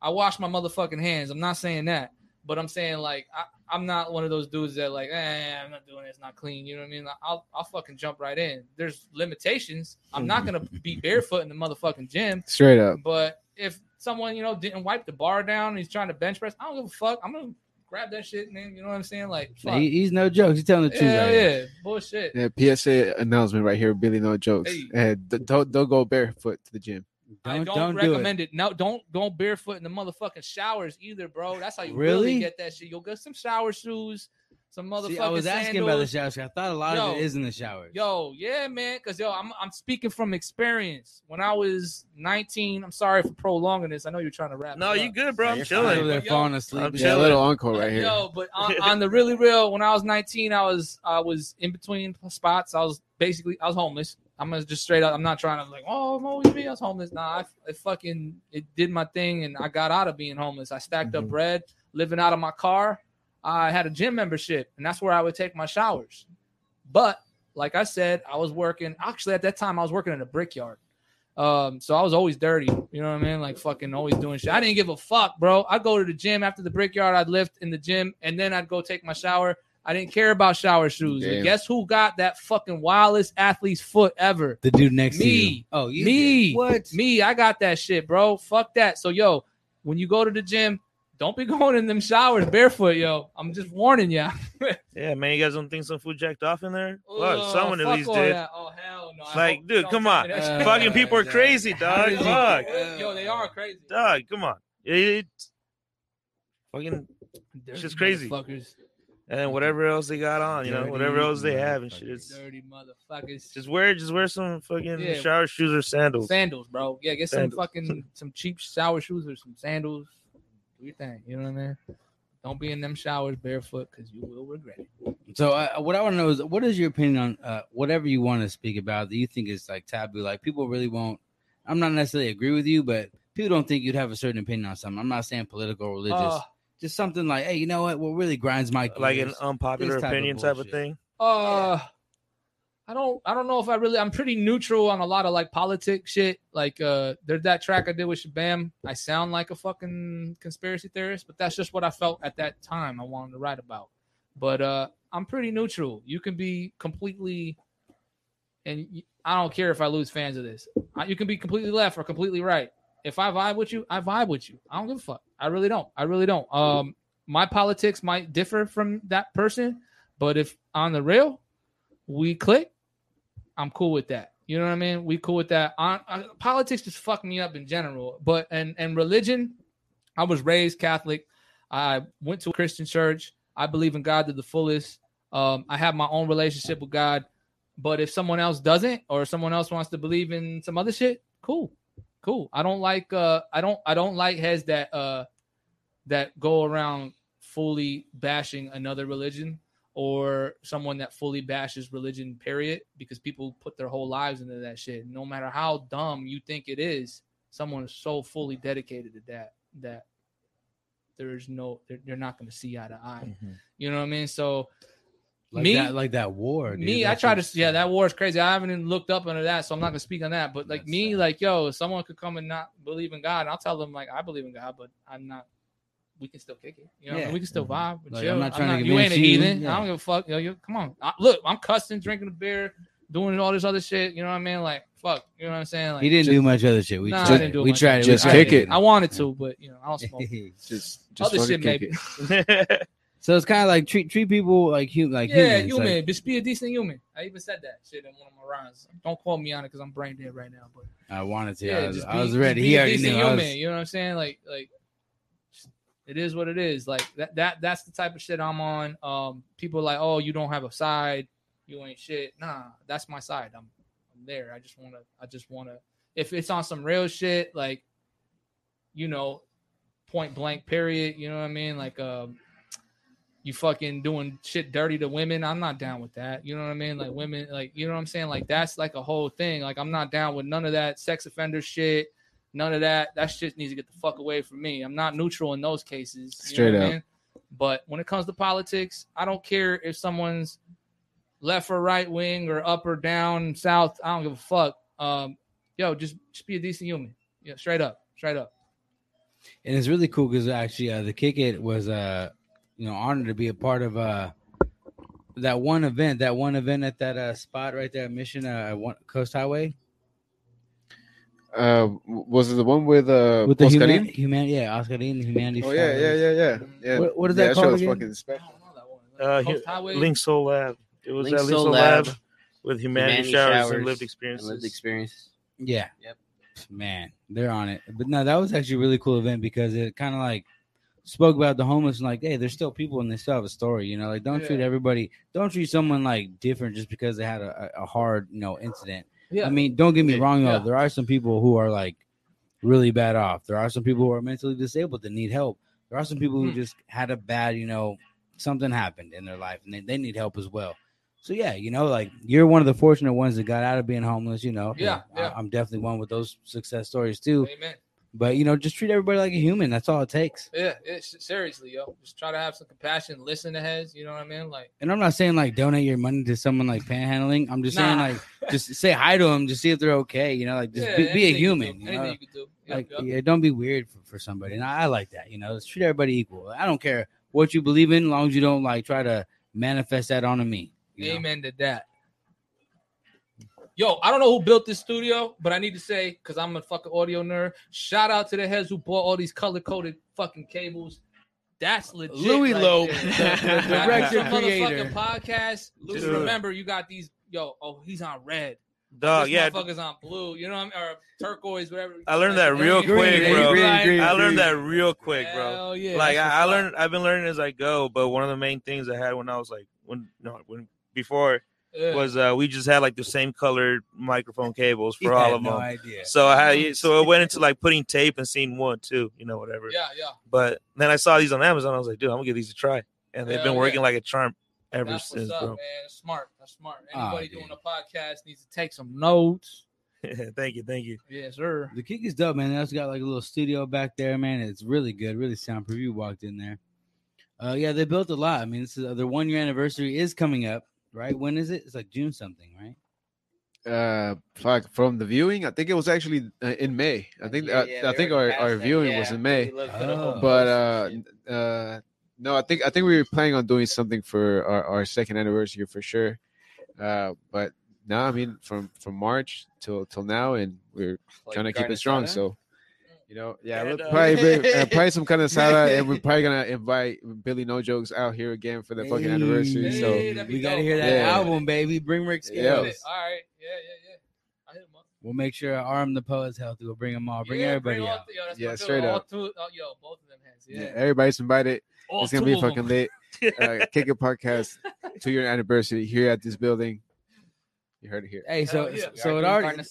I wash my motherfucking hands. I'm not saying that, But I'm saying like I, I'm not one of those dudes that like, eh, I'm not doing it. It's not clean. You know what I mean? Like, I'll I'll fucking jump right in. There's limitations. I'm not gonna be barefoot in the motherfucking gym. Straight up. But if someone you know didn't wipe the bar down, and he's trying to bench press. I don't give a fuck. I'm gonna grab that shit, man. You know what I'm saying? Like, fuck. He, he's no jokes. He's telling the truth. Yeah, right here. yeah, bullshit. Yeah, PSA announcement right here, Billy. No jokes. Hey. Eh, don't don't go barefoot to the gym. I Don't, don't, don't, do it. recommend it. No, don't don't barefoot in the motherfucking showers either, bro. That's how you really, Really? get that shit. You'll get some shower shoes, some motherfucking. See, I was asking about the showers. I thought a lot of it is in the showers. Yo, yeah, man. Cause yo, I'm I'm speaking from experience. When I was 19, I'm sorry for prolonging this. I know you're trying to wrap. no, it you up. good, bro. I'm Over chilling. there Yo, falling asleep. I'm and Yeah, a little encore right here. Yo, but on, on the really real, when I was 19, I was I was in between spots. I was basically I was homeless. I'm gonna just straight up. I'm not trying to like, oh, I'm always me. I was homeless. Nah, I, I fucking it did my thing, and I got out of being homeless. I stacked up Mhm. bread, living out of my car. I had a gym membership, and that's where I would take my showers. But like I said, I was working. Actually, at that time, I was working in a brickyard. Um, so I was always dirty. You know what I mean? Like fucking always doing shit. I didn't give a fuck, bro. I'd go to the gym after the brickyard. I'd lift in the gym, and then I'd go take my shower. I didn't care about shower shoes. But guess who got that fucking wildest athlete's foot ever? The dude next to you. Me. Oh, you Me. did. What? Me, I got that shit, bro. Fuck that. So yo, when you go to the gym, don't be going in them showers barefoot, yo. I'm just warning ya. Yeah, man. You guys don't think some food jacked off in there? Oh, Fuck, someone at fuck least did. that. Oh hell no. I Like, dude, come on. Uh. Fucking people are crazy, dog. did Fuck, Yo, they are crazy. dog. Come on. It, fucking Dirty just crazy. motherfuckers. And whatever else they got on, you know, whatever else they have and shit. motherfuckers. It's Dirty motherfuckers. just wear, just wear some fucking Yeah. shower shoes or sandals. sandals, bro. Yeah, get some fucking some cheap shower shoes or some sandals. Do your thing. You know what I mean? Don't be in them showers barefoot because you will regret it. So, uh, what I want to know is, what is your opinion on uh, whatever you want to speak about that you think is like taboo? Like people really won't. I'm not necessarily agree with you, but people don't think you'd have a certain opinion on something. I'm not saying political or religious. Uh, Just something like, hey, you know what? What really grinds my like an unpopular this type of opinion type of thing. Uh, I don't. I don't know if I really. I'm pretty neutral on a lot of like politics shit. Like, uh, there's that track I did with Shabaam. I sound like a fucking conspiracy theorist, but that's just what I felt at that time. I wanted to write about. But uh, I'm pretty neutral. You can be completely, and I don't care if I lose fans of this. You can be completely left or completely right. If I vibe with you, I vibe with you. I don't give a fuck. I really don't. I really don't. Um, my politics might differ from that person, but if on the real, we click, I'm cool with that. You know what I mean? We cool with that. On, uh, politics just fuck me up in general, but and and religion, I was raised Catholic. I went to a Christian church. I believe in God to the fullest. Um, I have my own relationship with God. But if someone else doesn't, or someone else wants to believe in some other shit, cool, cool. I don't like uh I don't I don't like heads that uh that go around fully bashing another religion or someone that fully bashes religion period because people put their whole lives into that shit. No matter how dumb you think it is someone is so fully dedicated to that that there's no they're, they're not going to see eye to eye. You know what i mean? So like me that, like that war. dude. me, I try to. just- Yeah, that war is crazy. I haven't even looked up into that, so I'm not gonna speak on that. But like That's me, sad. like yo, if someone could come and not believe in God, I'll tell them like I believe in God, but I'm not. We can still kick it. You know, Yeah. we can still mm-hmm. vibe. Like. I'm not trying to you ain't a heathen. Yeah. I don't give a fuck. Yo, yo, come on. I, look, I'm cussing, drinking a beer, doing all this other shit. You know what I mean? Like fuck. You know what I'm saying? Like He didn't just- do much other shit. We Nah, I do we tried. of Just kick it. I wanted to, but you know, I don't smoke. Just, just Other shit, maybe. so it's kind of like treat treat people like human, like yeah, humans. human. Like, Just be a decent human. I even said that shit in one of my rhymes. Don't quote me on it because I'm brain dead right now. But I wanted to. yeah, I was, just I be- was ready. be He a already decent knew. Human, was, you know what I'm saying? Like, like it is what it is. Like that. That that's the type of shit I'm on. Um, people are like, oh, you don't have a side. You ain't shit. Nah, that's my side. I'm, I'm there. I just wanna. I just wanna. If it's on some real shit, like, you know, point blank. Period. You know what I mean? Like, um. You fucking doing shit dirty to women. I'm not down with that. You know what I mean? Like women, like you know what I'm saying? Like that's like a whole thing. Like I'm not down with none of that sex offender shit. None of that. That shit needs to get the fuck away from me. I'm not neutral in those cases. you know Straight what I up. mean? But when it comes to politics, I don't care if someone's left or right wing or up or down, south. I don't give a fuck. Um, yo, just just be a decent human. Yeah, straight up, straight up. and it's really cool because actually uh, the kick it was uh you know honored to be a part of uh that one event that one event at that uh spot right there at mission uh coast highway Uh, was it the one with uh with the Oscarin? human, human yeah oscarin humanity Oh yeah, yeah, yeah, yeah. yeah. What- what is yeah, that show called again? fucking special. I don't know that one. Uh, Coast Highway. LinkSoul Lab. It was Link at Link Soul Soul Lab, Lab with humanity, Humanity showers, Showers and lived and experiences. lived experience. yeah Yep. man they're on it but no that was actually a really cool event because it kind of like spoke about the homeless and like hey there's still people and they still have a story you know like don't treat everybody don't treat someone like different just because they had a, a hard you know incident Yeah. I mean, don't get me wrong, though. yeah. There are some people who are like really bad off. There are some people who are mentally disabled that need help. There are some people who Hmm. just had a bad, you know, something happened in their life and they, they need help as well. So yeah, you know, like you're one of the fortunate ones that got out of being homeless, you know. Yeah, I- yeah. I'm definitely one with those success stories too. Amen. But you know, just treat everybody like a human. That's all it takes. Yeah, seriously, yo. Just try to have some compassion, listen to heads. You know what I mean? Like, And I'm not saying like donate your money to someone like panhandling. I'm just saying like just say hi to them, just see if they're okay. You know, like just yeah, be, be a you human. do, you anything know? you. Yep, like yep. yeah, don't be weird for, for somebody and I, I like that you know let's treat everybody equal i don't care what you believe in as long as you don't like try to manifest that onto me you know? Amen to that. Yo, I don't know who built this studio, but I need to say, because I'm a fucking audio nerd, shout out to the heads who bought all these color coded fucking cables. That's legit. Louis right Loeb, there. the- the director, to some creator. podcast. Louis, Dude. remember, you got these. Yo, oh, he's on red. Dog, this yeah. motherfucker's on blue. You know what I mean? Or turquoise, whatever. I learned that real Green, quick, green, bro. green, Green, green. I learned that real quick, bro. Hell yeah, like I, I learned, I've been learning as I go. But one of the main things I had when I was like, when no, when before Yeah. was uh we just had like the same colored microphone cables He for all had of no them. idea So I had, so it went into like putting tape and seeing one, two, you know, whatever. yeah, yeah. But then I saw these on Amazon. I was like, dude, I'm gonna give these a try, and they've Hell been working yeah. like a charm ever That's since, what's up, bro. man. Smart. That's smart. Ah, Anybody dude. doing a podcast needs to take some notes. thank you, thank you. Yes, sir. the kick is dope man that's got like a little studio back there man it's really good really soundproof you walked in there uh yeah they built a lot i mean this is their one year anniversary is coming up right when is it it's like june something right Uh, fuck, from the viewing, I think it was actually uh, in May. I think Yeah, uh, yeah, I think our, our passed that. viewing Yeah, was in May. we looked at a whole Oh. But uh, uh, no, I think I think we were planning on doing something for our, our second anniversary for sure. Uh, but now I mean from from March till till now, and we're Like trying to keep it strong. asada? So, you know, yeah, And, uh, probably bring, uh, probably some kind of salad, and we're probably gonna invite Billy No Jokes out here again for the fucking anniversary. Hey, So that'd be we gotta hear that Yeah. album baby bring rick Yeah. All right. Yeah, yeah, yeah. I hit him up. we'll make sure RM the Poet's healthy we'll bring them all bring Yeah, everybody all out th- yo, Yeah, straight feeling. All up. two- oh, yo, both of them heads. yeah, Yeah. everybody's invited. All it's gonna be fucking lit. Uh, Kick It podcast two year anniversary here at this building. You heard it here. Hey, so Hell yeah. so it already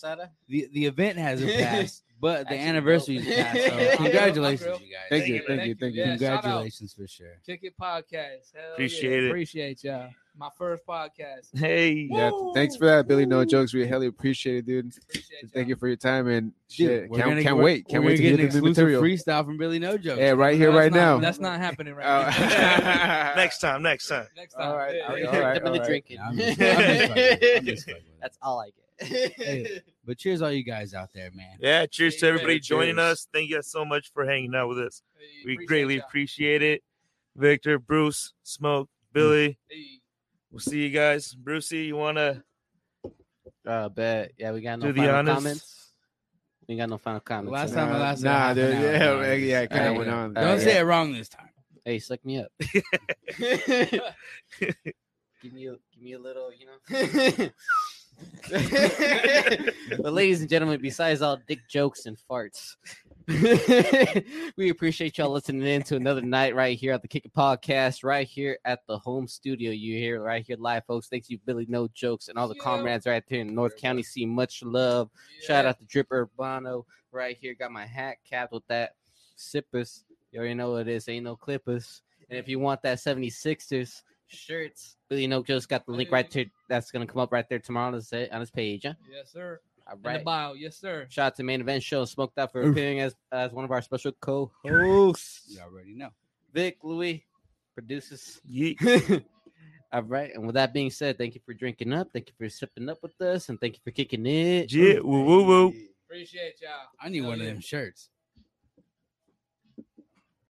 the, the event hasn't passed, but the anniversary anniversary's dope. passed. Yeah, So congratulations, you guys. Thank you, thank you, thank you. Yeah. Congratulations for sure. Kick It Podcast. Hell Appreciate yeah. it. Appreciate y'all. My first podcast. Hey, Yeah, thanks for that, Billy. No jokes. We highly appreciate it, dude. Appreciate Thank you for your time and shit. we're Can't, gonna- can't wait. Can't wait to get an the exclusive material. freestyle from Billy No Jokes. Yeah, right here, That's right not- now. That's not happening right Uh, now. next time, next time. Next time. All right. Yeah. All right, all right, all right. drinking. I'm just- I'm just fucking with it. I'm just fucking with it. That's all I get. Hey, but cheers, all you guys out there, man. Yeah, cheers to Yeah, everybody joining cheers. us. Thank you guys so much for hanging out with us. Hey, We appreciate greatly y'all. appreciate it. Victor, Bruce, Smoke, Billy. Hey. We'll see you guys. Brucey, you wanna Uh, bet. Yeah, we got no Do final honors. comments. We got no final comments. Last so- time I lasted Nah, half an dude. Yeah, dog. yeah, yeah, kind of went on. Don't uh, say yeah. it wrong this time. Hey, suck me up. give me a give me a little, you know. but ladies and gentlemen, besides all dick jokes and farts, we appreciate y'all listening in to another night right here at the Kick It Podcast, right here at the home studio. You hear right here live, folks. Thanks you, Billy No Jokes, and all the Yeah. comrades right there in North County. See much love. Shout out to Drip Urbano right here. Got my hat capped with that sippers. You already know what it is. Ain't no clippers. And if you want that 76ers shirts, Billy No just got the link right there. That's gonna come up right there tomorrow on his on his page. Huh? Yes, sir. All In the bio. Yes, sir. Shout out to Main Event Show, Smoked Out for Oof. appearing as as one of our special co-hosts. You already know. Vic Louis produces. yeet? All right. And with that being said, thank you for drinking up. Thank you for sipping up with us, and thank you for kicking it. Jit, woo woo woo. Appreciate y'all. I need Hell one of them shirts.